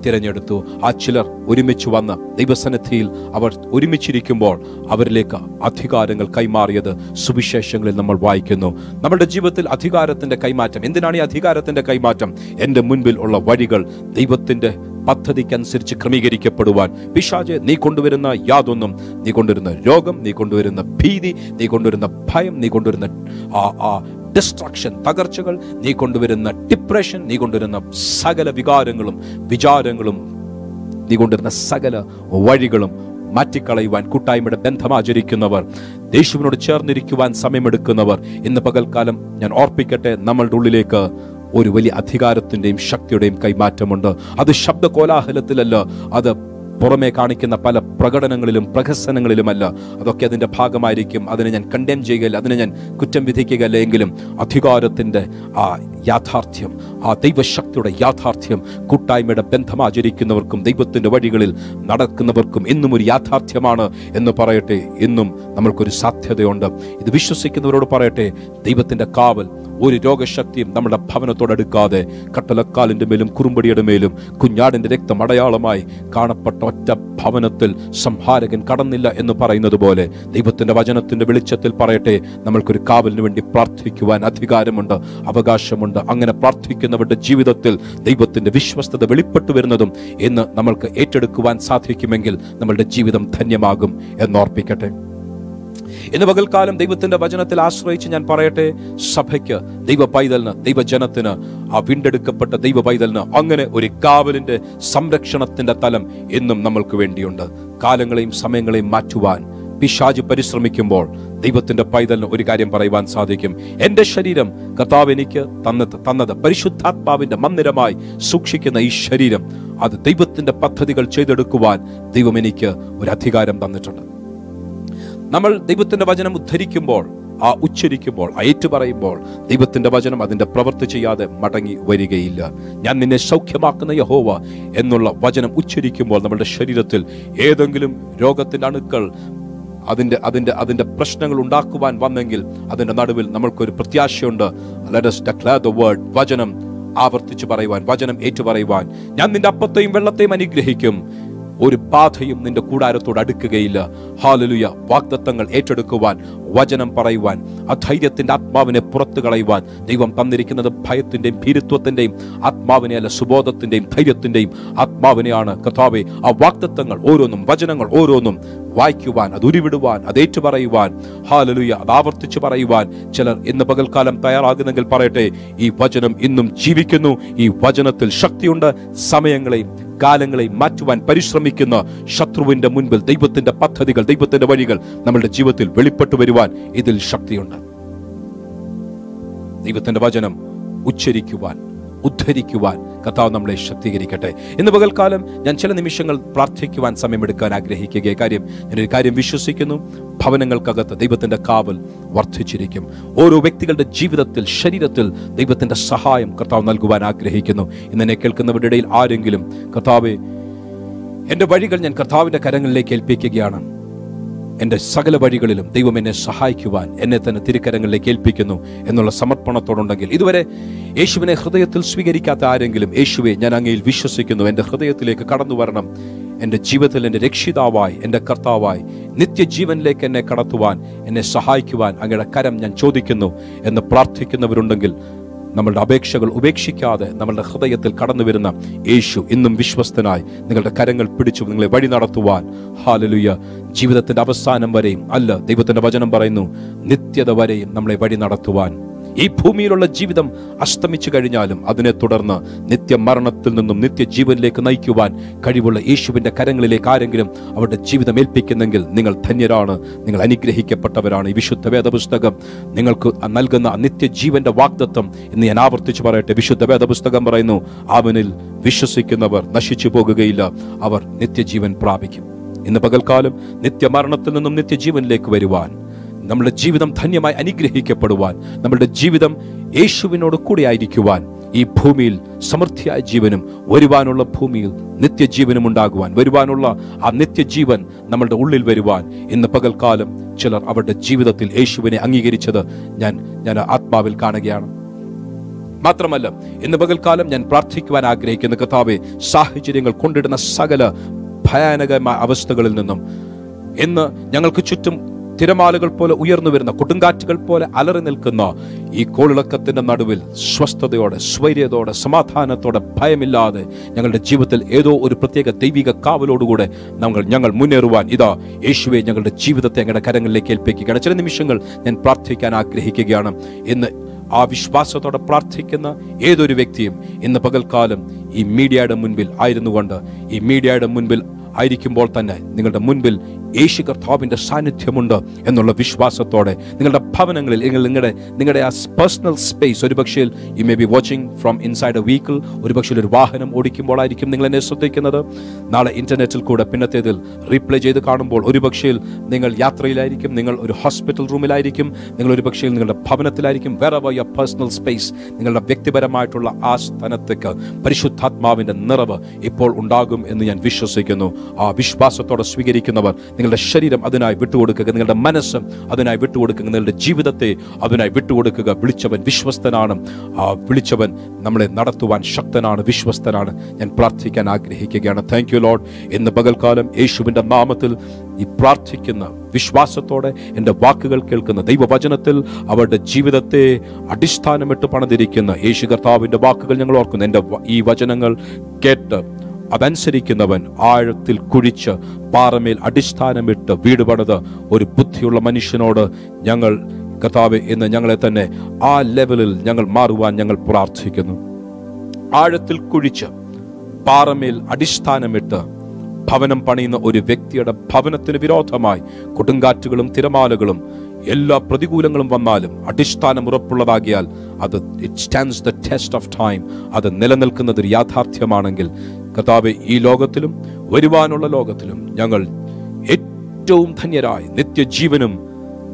തിരഞ്ഞെടുത്തു. ആ ചിലർ ഒരുമിച്ച് വന്ന് ദൈവസന്നിധിയിൽ അവർ ഒരുമിച്ചിരിക്കുമ്പോൾ അവരിലേക്ക് അധികാരങ്ങൾ കൈമാറിയത് സുവിശേഷങ്ങളിൽ നമ്മൾ വായിക്കുന്നു. നമ്മുടെ ജീവിതത്തിൽ അധികാരത്തിന്റെ കൈമാറ്റം. എന്തിനാണ് ഈ അധികാരത്തിന്റെ കൈമാറ്റം? എന്റെ മുൻപിൽ ഉള്ള വഴികൾ ദൈവത്തിന്റെ പദ്ധതിക്കനുസരിച്ച് ക്രമീകരിക്കപ്പെടുവാൻ. പിശാജെ നീ കൊണ്ടുവരുന്ന യാതൊന്നും നീ കൊണ്ടുവരുന്ന രോഗം നീ കൊണ്ടുവരുന്ന ഭീതി നീ കൊണ്ടുവരുന്ന ഭയം നീ കൊണ്ടുവരുന്ന ആ ആ ഡിസ്ട്രക്ഷൻ തകർച്ചകൾ നീ കൊണ്ടുവരുന്ന ഡിപ്രഷൻ നീ കൊണ്ടുവരുന്ന സകല വികാരങ്ങളും വിചാരങ്ങളും നീ കൊണ്ടുവരുന്ന സകല വഴികളും മാറ്റിക്കളയുവാൻ കൂട്ടായ്മയുടെ ബന്ധം ആചരിക്കുന്നവർ യേശുവിനോട് ചേർന്നിരിക്കുവാൻ സമയമെടുക്കുന്നവർ ഇന്ന് പകൽക്കാലം ഞാൻ ഓർപ്പിക്കട്ടെ നമ്മളുടെ ഉള്ളിലേക്ക് ഒരു വലിയ അധികാരത്തിന്റെയും ശക്തിയുടെയും കൈമാറ്റമുണ്ട്. അത് ശബ്ദ കോലാഹലത്തിലല്ല അത് പുറമേ കാണിക്കുന്ന പല പ്രകടനങ്ങളിലും പ്രഹസനങ്ങളിലുമല്ല. അതൊക്കെ അതിന്റെ ഭാഗമായിരിക്കും. അതിനെ ഞാൻ കണ്ടം ചെയ്യുകയില്ല. അതിനെ ഞാൻ കുറ്റം വിധിക്കുകയല്ല എങ്കിലും അധികാരത്തിന്റെ ആ യാഥാർത്ഥ്യം ആ ദൈവശക്തിയുടെ യാഥാർത്ഥ്യം കൂട്ടായ്മയുടെ ബന്ധം ആചരിക്കുന്നവർക്കും ദൈവത്തിന്റെ വഴികളിൽ നടക്കുന്നവർക്കും എന്നും ഒരു യാഥാർത്ഥ്യമാണ് എന്ന് പറയട്ടെ. എന്നും നമ്മൾക്കൊരു സാധ്യതയുണ്ട്. ഇത് വിശ്വസിക്കുന്നവരോട് പറയട്ടെ. ദൈവത്തിന്റെ കാവൽ ഒരു രോഗശക്തിയും നമ്മുടെ ഭവനത്തോടടുക്കാതെ കട്ടലക്കാലിന്റെ മേലും കുറുമ്പടിയുടെ മേലും കുഞ്ഞാടിന്റെ രക്തം അടയാളമായി കാണപ്പെട്ട ഒറ്റ ഭവനത്തിൽ സംഹാരകൻ കടന്നില്ല എന്ന് പറയുന്നത് പോലെ ദൈവത്തിന്റെ വചനത്തിന്റെ വെളിച്ചത്തിൽ പറയട്ടെ നമ്മൾക്കൊരു കാവലിന് വേണ്ടി പ്രാർത്ഥിക്കുവാൻ അധികാരമുണ്ട് അവകാശമുണ്ട്. അങ്ങനെ പ്രാർത്ഥിക്കുന്നവരുടെ ജീവിതത്തിൽ ദൈവത്തിന്റെ വിശ്വസ്തത വെളിപ്പെട്ടു വരുന്നതും എന്ന് നമ്മൾക്ക് ഏറ്റെടുക്കുവാൻ സാധിക്കുമെങ്കിൽ നമ്മളുടെ ജീവിതം ധന്യമാകും എന്നോർപ്പിക്കട്ടെ. ഇന്ന് പകൽക്കാലം ദൈവത്തിന്റെ വചനത്തിൽ ആശ്രയിച്ച് ഞാൻ പറയട്ടെ സഭയ്ക്ക് ദൈവ പൈതലിന് ദൈവജനത്തിന് ആ വീണ്ടെടുക്കപ്പെട്ട ദൈവ പൈതലിന് അങ്ങനെ ഒരു കാവലിന്റെ സംരക്ഷണത്തിന്റെ തലം എന്നും നമ്മൾക്ക് വേണ്ടിയുണ്ട്. കാലങ്ങളെയും സമയങ്ങളെയും മാറ്റുവാൻ പിശാജ് പരിശ്രമിക്കുമ്പോൾ ദൈവത്തിന്റെ പൈതലിന് ഒരു കാര്യം പറയുവാൻ സാധിക്കും. എന്റെ ശരീരം കർത്താവ് എനിക്ക് തന്നത് തന്നത് പരിശുദ്ധാത്മാവിന്റെ മന്ദിരമായി സൂക്ഷിക്കുന്ന ഈ ശരീരം അത് ദൈവത്തിന്റെ പദ്ധതികൾ ചെയ്തെടുക്കുവാൻ ദൈവം എനിക്ക് ഒരു അധികാരം തന്നിട്ടുണ്ട്. നമ്മൾ ദൈവത്തിന്റെ വചനം ഉദ്ധരിക്കുമ്പോൾ ആ ഉച്ചരിക്കുമ്പോൾ ആ ഏറ്റുപറയുമ്പോൾ ദൈവത്തിന്റെ വചനം അതിന്റെ പ്രവൃത്തി ചെയ്യാതെ മടങ്ങി വരികയില്ല. ഞാൻ നിന്നെ സൗഖ്യമാക്കുന്ന യഹോവ എന്നുള്ള വചനം ഉച്ചരിക്കുമ്പോൾ നമ്മുടെ ശരീരത്തിൽ ഏതെങ്കിലും രോഗത്തിന്റെ അണുക്കൾ അതിന്റെ അതിന്റെ അതിന്റെ പ്രശ്നങ്ങൾ ഉണ്ടാക്കുവാൻ വന്നെങ്കിൽ അതിന്റെ നടുവിൽ നമ്മൾക്കൊരു പ്രത്യാശയുണ്ട്. Word. വചനം ആവർത്തിച്ചു പറയുവാൻ വചനം ഏറ്റുപറയുവാൻ. ഞാൻ നിന്റെ അപ്പത്തെയും വെള്ളത്തെയും അനുഗ്രഹിക്കും. ഒരു ബാധയും നിന്റെ കൂടാരത്തോട് അടുക്കുകയില്ല. ഹാലലുയ വാഗ്ദത്തങ്ങൾ ഏറ്റെടുക്കുവാൻ വചനം പറയുവാൻ അധൈര്യത്തിന്റെ ആത്മാവിനെ പുറത്തു കളയുവാൻ ദൈവം തന്നിരിക്കുന്നത് ഭയത്തിന്റെയും ഭീരുത്വത്തിന്റെയും ആത്മാവിനെ അല്ല സുബോധത്തിന്റെയും ധൈര്യത്തിന്റെയും ആത്മാവിനെയാണ്. കഥാവെ ആ വാഗ്ദത്തങ്ങൾ ഓരോന്നും വചനങ്ങൾ ഓരോന്നും വായിക്കുവാൻ അത് ഉരുവിടുവാൻ അത് ഏറ്റുപറയുവാൻ ഹാലലുയ അത് ആവർത്തിച്ചു പറയുവാൻ ചിലർ ഇന്ന് പകൽക്കാലം തയ്യാറാകുന്നെങ്കിൽ പറയട്ടെ ഈ വചനം ഇന്നും ജീവിക്കുന്നു ഈ വചനത്തിൽ ശക്തിയുണ്ട് സമയങ്ങളെയും കാലങ്ങളെയും മാറ്റുവാൻ പരിശ്രമിക്കുന്ന ശത്രുവിന്റെ മുൻപിൽ ദൈവത്തിന്റെ പദ്ധതികൾ ദൈവത്തിന്റെ വഴികൾ നമ്മളുടെ ജീവിതത്തിൽ വെളിപ്പെട്ടു വരുവാൻ ഇതിൽ ശക്തിയുണ്ട്. ദൈവത്തിന്റെ വചനം ഉച്ചരിക്കുവാൻ ഉദ്ധരിക്കുവാൻ കർത്താവ് നമ്മളെ ശക്തീകരിക്കട്ടെ. ഇന്ന് പകൽക്കാലം ഞാൻ ചില നിമിഷങ്ങൾ പ്രാർത്ഥിക്കുവാൻ സമയമെടുക്കാൻ ആഗ്രഹിക്കുക കാര്യം ഞാനൊരു കാര്യം വിശ്വസിക്കുന്നു. ഭവനങ്ങൾക്കകത്ത് ദൈവത്തിന്റെ കാവൽ വർദ്ധിച്ചിരിക്കും. ഓരോ വ്യക്തികളുടെ ജീവിതത്തിൽ ശരീരത്തിൽ ദൈവത്തിന്റെ സഹായം കർത്താവ് നൽകുവാൻ ആഗ്രഹിക്കുന്നു. ഇന്നെ കേൾക്കുന്നവരുടെ ഇടയിൽ ആരെങ്കിലും കർത്താവെ എന്റെ വഴികൾ ഞാൻ കർത്താവിന്റെ കരങ്ങളിലേക്ക് ഏൽപ്പിക്കുകയാണ്. എന്റെ സകല വഴികളിലും ദൈവം എന്നെ സഹായിക്കുവാൻ എന്നെ തന്നെ തിരുക്കരങ്ങളിലേക്ക് ഏൽപ്പിക്കുന്നു എന്നുള്ള സമർപ്പണത്തോടുണ്ടെങ്കിൽ ഇതുവരെ യേശുവിനെ ഹൃദയത്തിൽ സ്വീകരിക്കാത്ത ആരെങ്കിലും യേശുവെ ഞാൻ അങ്ങയിൽ വിശ്വസിക്കുന്നു. എന്റെ ഹൃദയത്തിലേക്ക് കടന്നു വരണം. എന്റെ ജീവിതത്തിൽ എന്റെ രക്ഷിതാവായി എന്റെ കർത്താവായി നിത്യജീവനിലേക്ക് എന്നെ കടത്തുവാൻ എന്നെ സഹായിക്കുവാൻ അങ്ങയുടെ കരം ഞാൻ ചോദിക്കുന്നു എന്ന് പ്രാർത്ഥിക്കുന്നവരുണ്ടെങ്കിൽ നമ്മളുടെ അപേക്ഷകൾ ഉപേക്ഷിക്കാതെ നമ്മളുടെ ഹൃദയത്തിൽ കടന്നു വരുന്ന യേശു ഇന്നും വിശ്വസ്തനായി നിങ്ങളുടെ കരങ്ങൾ പിടിച്ചു നിങ്ങളെ വഴി നടത്തുവാൻ. ഹാലലുയ ജീവിതത്തിന്റെ അവസാനം വരെയും അല്ല ദൈവത്തിന്റെ വചനം പറയുന്നു നിത്യത വരെയും നമ്മളെ വഴി നടത്തുവാൻ. ഈ ഭൂമിയിലുള്ള ജീവിതം അസ്തമിച്ചു കഴിഞ്ഞാലും അതിനെ തുടർന്ന് നിത്യമരണത്തിൽ നിന്നും നിത്യജീവനിലേക്ക് നയിക്കുവാൻ കഴിവുള്ള യേശുവിന്റെ കരങ്ങളിലേക്ക് ആരെങ്കിലും അവരുടെ ജീവിതം ഏൽപ്പിക്കുന്നെങ്കിൽ നിങ്ങൾ ധന്യരാണ്. നിങ്ങൾ അനുഗ്രഹിക്കപ്പെട്ടവരാണ് ഈ വിശുദ്ധ വേദപുസ്തകം. നിങ്ങൾക്ക് നൽകുന്ന നിത്യജീവന്റെ വാഗ്ദത്വം എന്ന് ഞാൻ ആവർത്തിച്ചു പറയട്ടെ. വിശുദ്ധ വേദപുസ്തകം പറയുന്നു അവനിൽ വിശ്വസിക്കുന്നവർ നശിച്ചു പോകുകയില്ല അവർ നിത്യജീവൻ പ്രാപിക്കും. ഇന്ന് പകൽക്കാലം നിത്യമരണത്തിൽ നിന്നും നിത്യജീവനിലേക്ക് വരുവാൻ നമ്മുടെ ജീവിതം ധന്യമായി അനുഗ്രഹിക്കപ്പെടുവാൻ നമ്മുടെ ജീവിതം യേശുവിനോട് കൂടെ ആയിരിക്കുവാൻ ഈ ഭൂമിയിൽ സമൃദ്ധിയായ ജീവനും വരുവാനുള്ള ഭൂമിയിൽ നിത്യജീവനും ഉണ്ടാകുവാൻ വരുവാനുള്ള ആ നിത്യജീവൻ നമ്മളുടെ ഉള്ളിൽ വരുവാൻ ഇന്ന് പകൽക്കാലം ചിലർ അവരുടെ ജീവിതത്തിൽ യേശുവിനെ അംഗീകരിച്ചത് ഞാൻ ഞാൻ ആത്മാവിൽ കാണുകയാണ്. മാത്രമല്ല ഇന്ന് പകൽക്കാലം ഞാൻ പ്രാർത്ഥിക്കുവാൻ ആഗ്രഹിക്കുന്ന കഥാവെ സാഹചര്യങ്ങൾ കൊണ്ടിടുന്ന സകല ഭയാനകമായ അവസ്ഥകളിൽ നിന്നും ഇന്ന് ഞങ്ങൾക്ക് ചുറ്റും തിരമാലകൾ പോലെ ഉയർന്നു വരുന്ന കൊടുങ്കാറ്റുകൾ പോലെ അലറി നിൽക്കുന്ന ഈ കോളിളക്കത്തിന്റെ നടുവിൽ സ്വസ്ഥതയോടെ സ്വൈര്യതയോടെ സമാധാനത്തോടെ ഭയമില്ലാതെ ഞങ്ങളുടെ ജീവിതത്തിൽ ഏതോ ഒരു പ്രത്യേക ദൈവിക കാവലോടുകൂടെ നമ്മൾ ഞങ്ങൾ മുന്നേറുവാൻ ഇതാ യേശുവെ ഞങ്ങളുടെ ജീവിതത്തെ ഞങ്ങളുടെ കരങ്ങളിലേക്ക് ഏൽപ്പിക്കുകയാണ്. ചില നിമിഷങ്ങൾ ഞാൻ പ്രാർത്ഥിക്കാൻ ആഗ്രഹിക്കുകയാണ്. ഇന്ന് ആ വിശ്വാസത്തോടെ പ്രാർത്ഥിക്കുന്ന ഏതൊരു വ്യക്തിയും ഇന്ന് പകൽക്കാലം ഈ മീഡിയയുടെ മുൻപിൽ ആയിരുന്നു കൊണ്ട് ഈ മീഡിയയുടെ മുൻപിൽ ആയിരിക്കുമ്പോൾ തന്നെ നിങ്ങളുടെ മുൻപിൽ യേശു കർത്താവിന്റെ സാന്നിധ്യമുണ്ട് എന്നുള്ള വിശ്വാസത്തോടെ നിങ്ങളുടെ ഭവനങ്ങളിൽ നിങ്ങൾ നിങ്ങളുടെ നിങ്ങളുടെ ആ പേഴ്സണൽ സ്പേസ് ഒരു പക്ഷേ you may be watching from inside a vehicle ഒരു പക്ഷേ ഒരു വാഹനം ഓടിക്കുമ്പോഴായിരിക്കും നിങ്ങൾ എന്നെ ശ്രദ്ധിക്കുന്നത്. നാളെ ഇന്റർനെറ്റിൽ കൂടെ പിന്നത്തേതിൽ റീപ്ലേ ചെയ്ത് കാണുമ്പോൾ ഒരു പക്ഷേ നിങ്ങൾ യാത്രയിലായിരിക്കും നിങ്ങൾ ഒരു ഹോസ്പിറ്റൽ റൂമിലായിരിക്കും നിങ്ങൾ ഒരു പക്ഷേ നിങ്ങളുടെ ഭവനത്തിലായിരിക്കും. വേറെ യർ പേഴ്സണൽ സ്പേസ് നിങ്ങളുടെ വ്യക്തിപരമായിട്ടുള്ള ആ സ്ഥാനത്തേക്ക് പരിശുദ്ധാത്മാവിന്റെ നിറവ് ഇപ്പോൾ ഉണ്ടാകും എന്ന് ഞാൻ വിശ്വസിക്കുന്നു. ആ വിശ്വാസത്തോടെ സ്വീകരിക്കുന്നവർ നിങ്ങളുടെ ശരീരം അതിനായി വിട്ടുകൊടുക്കുക നിങ്ങളുടെ മനസ്സ് അതിനായി വിട്ടുകൊടുക്കുക നിങ്ങളുടെ ജീവിതത്തെ അതിനായി വിട്ടുകൊടുക്കുക. വിളിച്ചവൻ വിശ്വസ്തനാണ്. ആ വിളിച്ചവൻ നമ്മളെ നടത്തുവാൻ ശക്തനാണ് വിശ്വസ്തനാണ്. ഞാൻ പ്രാർത്ഥിക്കാൻ ആഗ്രഹിക്കുകയാണ്. താങ്ക് യു ലോഡ് ഇന്ന് പകൽക്കാലം യേശുവിന്റെ നാമത്തിൽ ഈ പ്രാർത്ഥിക്കുന്ന വിശ്വാസത്തോടെ എന്റെ വാക്കുകൾ കേൾക്കുന്ന ദൈവവചനത്തിൽ അവരുടെ ജീവിതത്തെ അടിസ്ഥാനമിട്ട് പണിതിരിക്കുന്ന യേശു കർത്താവിന്റെ വാക്കുകൾ ഞങ്ങൾ ഓർക്കുന്നു. എന്റെ ഈ വചനങ്ങൾ കേട്ട് അതനുസരിക്കുന്നവൻ ആഴത്തിൽ കുഴിച്ച് പാറമേൽ അടിസ്ഥാനമിട്ട് വീട് പണിത് ഒരു ബുദ്ധിയുള്ള മനുഷ്യനോട് ഞങ്ങൾ കർത്താവ് എന്ന് ഞങ്ങളെ തന്നെ ആ ലെവലിൽ ഞങ്ങൾ മാറുവാൻ ഞങ്ങൾ പ്രാർത്ഥിക്കുന്നു. ആഴത്തിൽ കുഴിച്ച് പാറമേൽ അടിസ്ഥാനമിട്ട് ഭവനം പണിയുന്ന ഒരു വ്യക്തിയുടെ ഭവനത്തിന് വിരോധമായി കൊടുങ്കാറ്റുകളും തിരമാലകളും എല്ലാ പ്രതികൂലങ്ങളും വന്നാലും അടിസ്ഥാനം ഉറപ്പുള്ളതാകിയാൽ അത് it stands the test of time അത് നിലനിൽക്കുന്നത് ഒരു യാഥാർത്ഥ്യമാണെങ്കിൽ കർത്താവ് ഈ ലോകത്തിലും വരുവാനുള്ള ലോകത്തിലും ഞങ്ങൾ ഏറ്റവും ധന്യരായി നിത്യജീവനും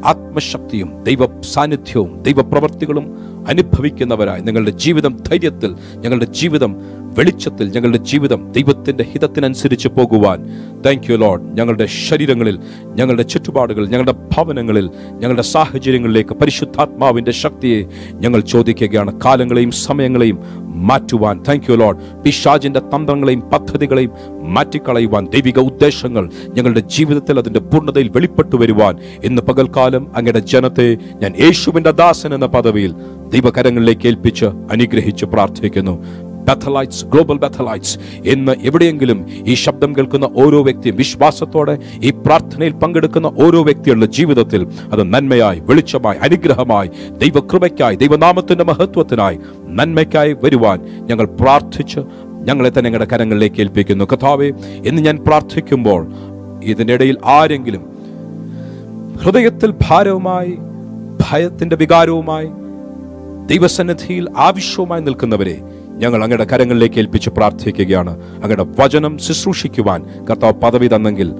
ആത്മശക്തിയും ദൈവ സാന്നിധ്യവും ദൈവപ്രവർത്തികളും അനുഭവിക്കുന്നവരായി നിങ്ങളുടെ ജീവിതം ധൈര്യത്തിൽ ഞങ്ങളുടെ ജീവിതം വെളിച്ചത്തിൽ ഞങ്ങളുടെ ജീവിതം ദൈവത്തിന്റെ ഹിതത്തിനനുസരിച്ച് പോകുവാൻ. താങ്ക് യു ലോഡ് ഞങ്ങളുടെ ശരീരങ്ങളിൽ ഞങ്ങളുടെ ചുറ്റുപാടുകൾ ഞങ്ങളുടെ ഭവനങ്ങളിൽ ഞങ്ങളുടെ സാഹചര്യങ്ങളിലേക്ക് പരിശുദ്ധാത്മാവിന്റെ ശക്തിയെ ഞങ്ങൾ ചോദിക്കുകയാണ്. കാലങ്ങളെയും സമയങ്ങളെയും മാറ്റുവാൻ. താങ്ക് യു ലോഡ് പിശാജിന്റെ തന്ത്രങ്ങളെയും പദ്ധതികളെയും മാറ്റിക്കളയുവാൻ. ദൈവിക ഉദ്ദേശങ്ങൾ ഞങ്ങളുടെ ജീവിതത്തിൽ അതിന്റെ പൂർണതയിൽ വെളിപ്പെട്ടു വരുവാൻ. ഇന്ന് പകൽക്കാലം അങ്ങയുടെ ജനത്തെ ഞാൻ യേശുവിന്റെ ദാസൻ എന്ന പദവിയിൽ ദൈവകരങ്ങളിലേക്ക് ഏൽപ്പിച്ച് അനുഗ്രഹിച്ച് പ്രാർത്ഥിക്കുന്നു. ബഥലൈറ്റ്സ് ഗ്ലോബൽ ബഥലൈറ്റ്സ് എന്ന് എവിടെയെങ്കിലും ഈ ശബ്ദം കേൾക്കുന്ന ഓരോ വ്യക്തിയും വിശ്വാസത്തോടെ ഈ പ്രാർത്ഥനയിൽ പങ്കെടുക്കുന്ന ഓരോ വ്യക്തികളുടെ ജീവിതത്തിൽ അത് നന്മയായി വെളിച്ചമായി അനുഗ്രഹമായി ദൈവകൃപയ്ക്കായി ദൈവനാമത്തിന്റെ മഹത്വത്തിനായി നന്മയ്ക്കായി വരുവാൻ ഞങ്ങൾ പ്രാർത്ഥിച്ച് ഞങ്ങളെ തന്നെ ഞങ്ങളുടെ കരങ്ങളിലേക്ക് ഏൽപ്പിക്കുന്നു. കഥാവേ എന്ന് ഞാൻ പ്രാർത്ഥിക്കുമ്പോൾ ഇതിനിടയിൽ ആരെങ്കിലും ഹൃദയത്തിൽ ഭാരവുമായി ഭയത്തിന്റെ വികാരവുമായി ദൈവസന്നിധിയിൽ ആവശ്യവുമായി നിൽക്കുന്നവരെ ഞങ്ങൾ അങ്ങയുടെ കരങ്ങളിലേക്ക് ഏൽപ്പിച്ച് പ്രാർത്ഥിക്കുകയാണ്. അങ്ങയുടെ വചനം ശുശ്രൂഷിക്കുവാൻ കർത്താവ് പദവി തന്നെങ്കിൽ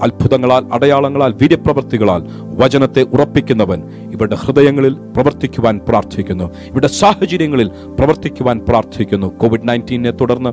അത്ഭുതങ്ങളാൽ അടയാളങ്ങളാൽ വീര്യപ്രവർത്തികളാൽ വചനത്തെ ഉറപ്പിക്കുന്നവൻ ഇവരുടെ ഹൃദയങ്ങളിൽ പ്രവർത്തിക്കുവാൻ പ്രാർത്ഥിക്കുന്നു. ഇവരുടെ സാഹചര്യങ്ങളിൽ പ്രവർത്തിക്കുവാൻ പ്രാർത്ഥിക്കുന്നു. കോവിഡ് നയന്റീനെ തുടർന്ന്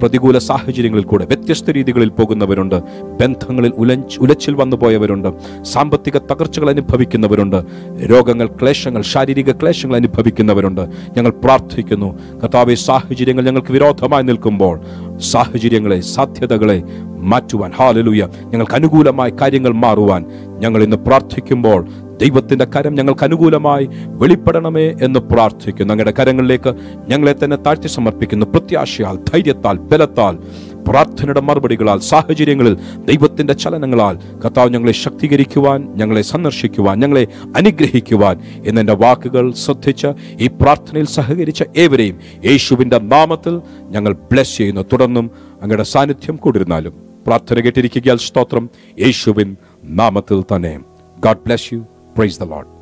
പ്രതികൂല സാഹചര്യങ്ങളിൽ കൂടെ വ്യത്യസ്ത രീതികളിൽ പോകുന്നവരുണ്ട് ബന്ധങ്ങളിൽ ഉലഞ്ച് ഉലച്ചിൽ വന്നു പോയവരുണ്ട് സാമ്പത്തിക തകർച്ചകൾ അനുഭവിക്കുന്നവരുണ്ട് രോഗങ്ങൾ ക്ലേശങ്ങൾ ശാരീരിക ക്ലേശങ്ങൾ അനുഭവിക്കുന്നവരുണ്ട്. ഞങ്ങൾ പ്രാർത്ഥിക്കുന്നു കർത്താവെ സാഹചര്യങ്ങൾ ഞങ്ങൾക്ക് വിരോധമായി നിൽക്കുമ്പോൾ സാഹചര്യങ്ങളെ സാധ്യതകളെ മാറ്റുവാൻ. ഹാലലൂയ ഞങ്ങൾക്ക് അനുകൂലമായ കാര്യങ്ങൾ മാറുവാൻ ഞങ്ങൾ ഇന്ന് പ്രാർത്ഥിക്കുമ്പോൾ ദൈവത്തിന്റെ കരം ഞങ്ങൾക്ക് അനുകൂലമായി വെളിപ്പെടണമേ എന്ന് പ്രാർത്ഥിക്കുന്നു. അങ്ങയുടെ കരങ്ങളിലേക്ക് ഞങ്ങളെ തന്നെ താഴ്ത്തി സമർപ്പിക്കുന്നു. പ്രത്യാശയാൽ ധൈര്യത്താൽ ബലത്താൽ പ്രാർത്ഥനയുടെ മറുപടികളാൽ സാഹചര്യങ്ങളിൽ ദൈവത്തിന്റെ ചലനങ്ങളാൽ കർത്താവ് ഞങ്ങളെ ശക്തീകരിക്കുവാൻ ഞങ്ങളെ സന്ദർശിക്കുവാൻ ഞങ്ങളെ അനുഗ്രഹിക്കുവാൻ എന്നെന്റെ വാക്കുകൾ ശ്രദ്ധിച്ച് ഈ പ്രാർത്ഥനയിൽ സഹകരിച്ച ഏവരെയും യേശുവിന്റെ നാമത്തിൽ ഞങ്ങൾ ബ്ലെസ് ചെയ്യുന്നു. തുടർന്നും അങ്ങയുടെ സാന്നിധ്യം കൂടിരുന്നാലും പ്രാർത്ഥന കേട്ടിരിക്കുകയാൽ സ്തോത്രം. യേശുവിൻ നാമത്തിൽ തന്നെ. God bless you praise the Lord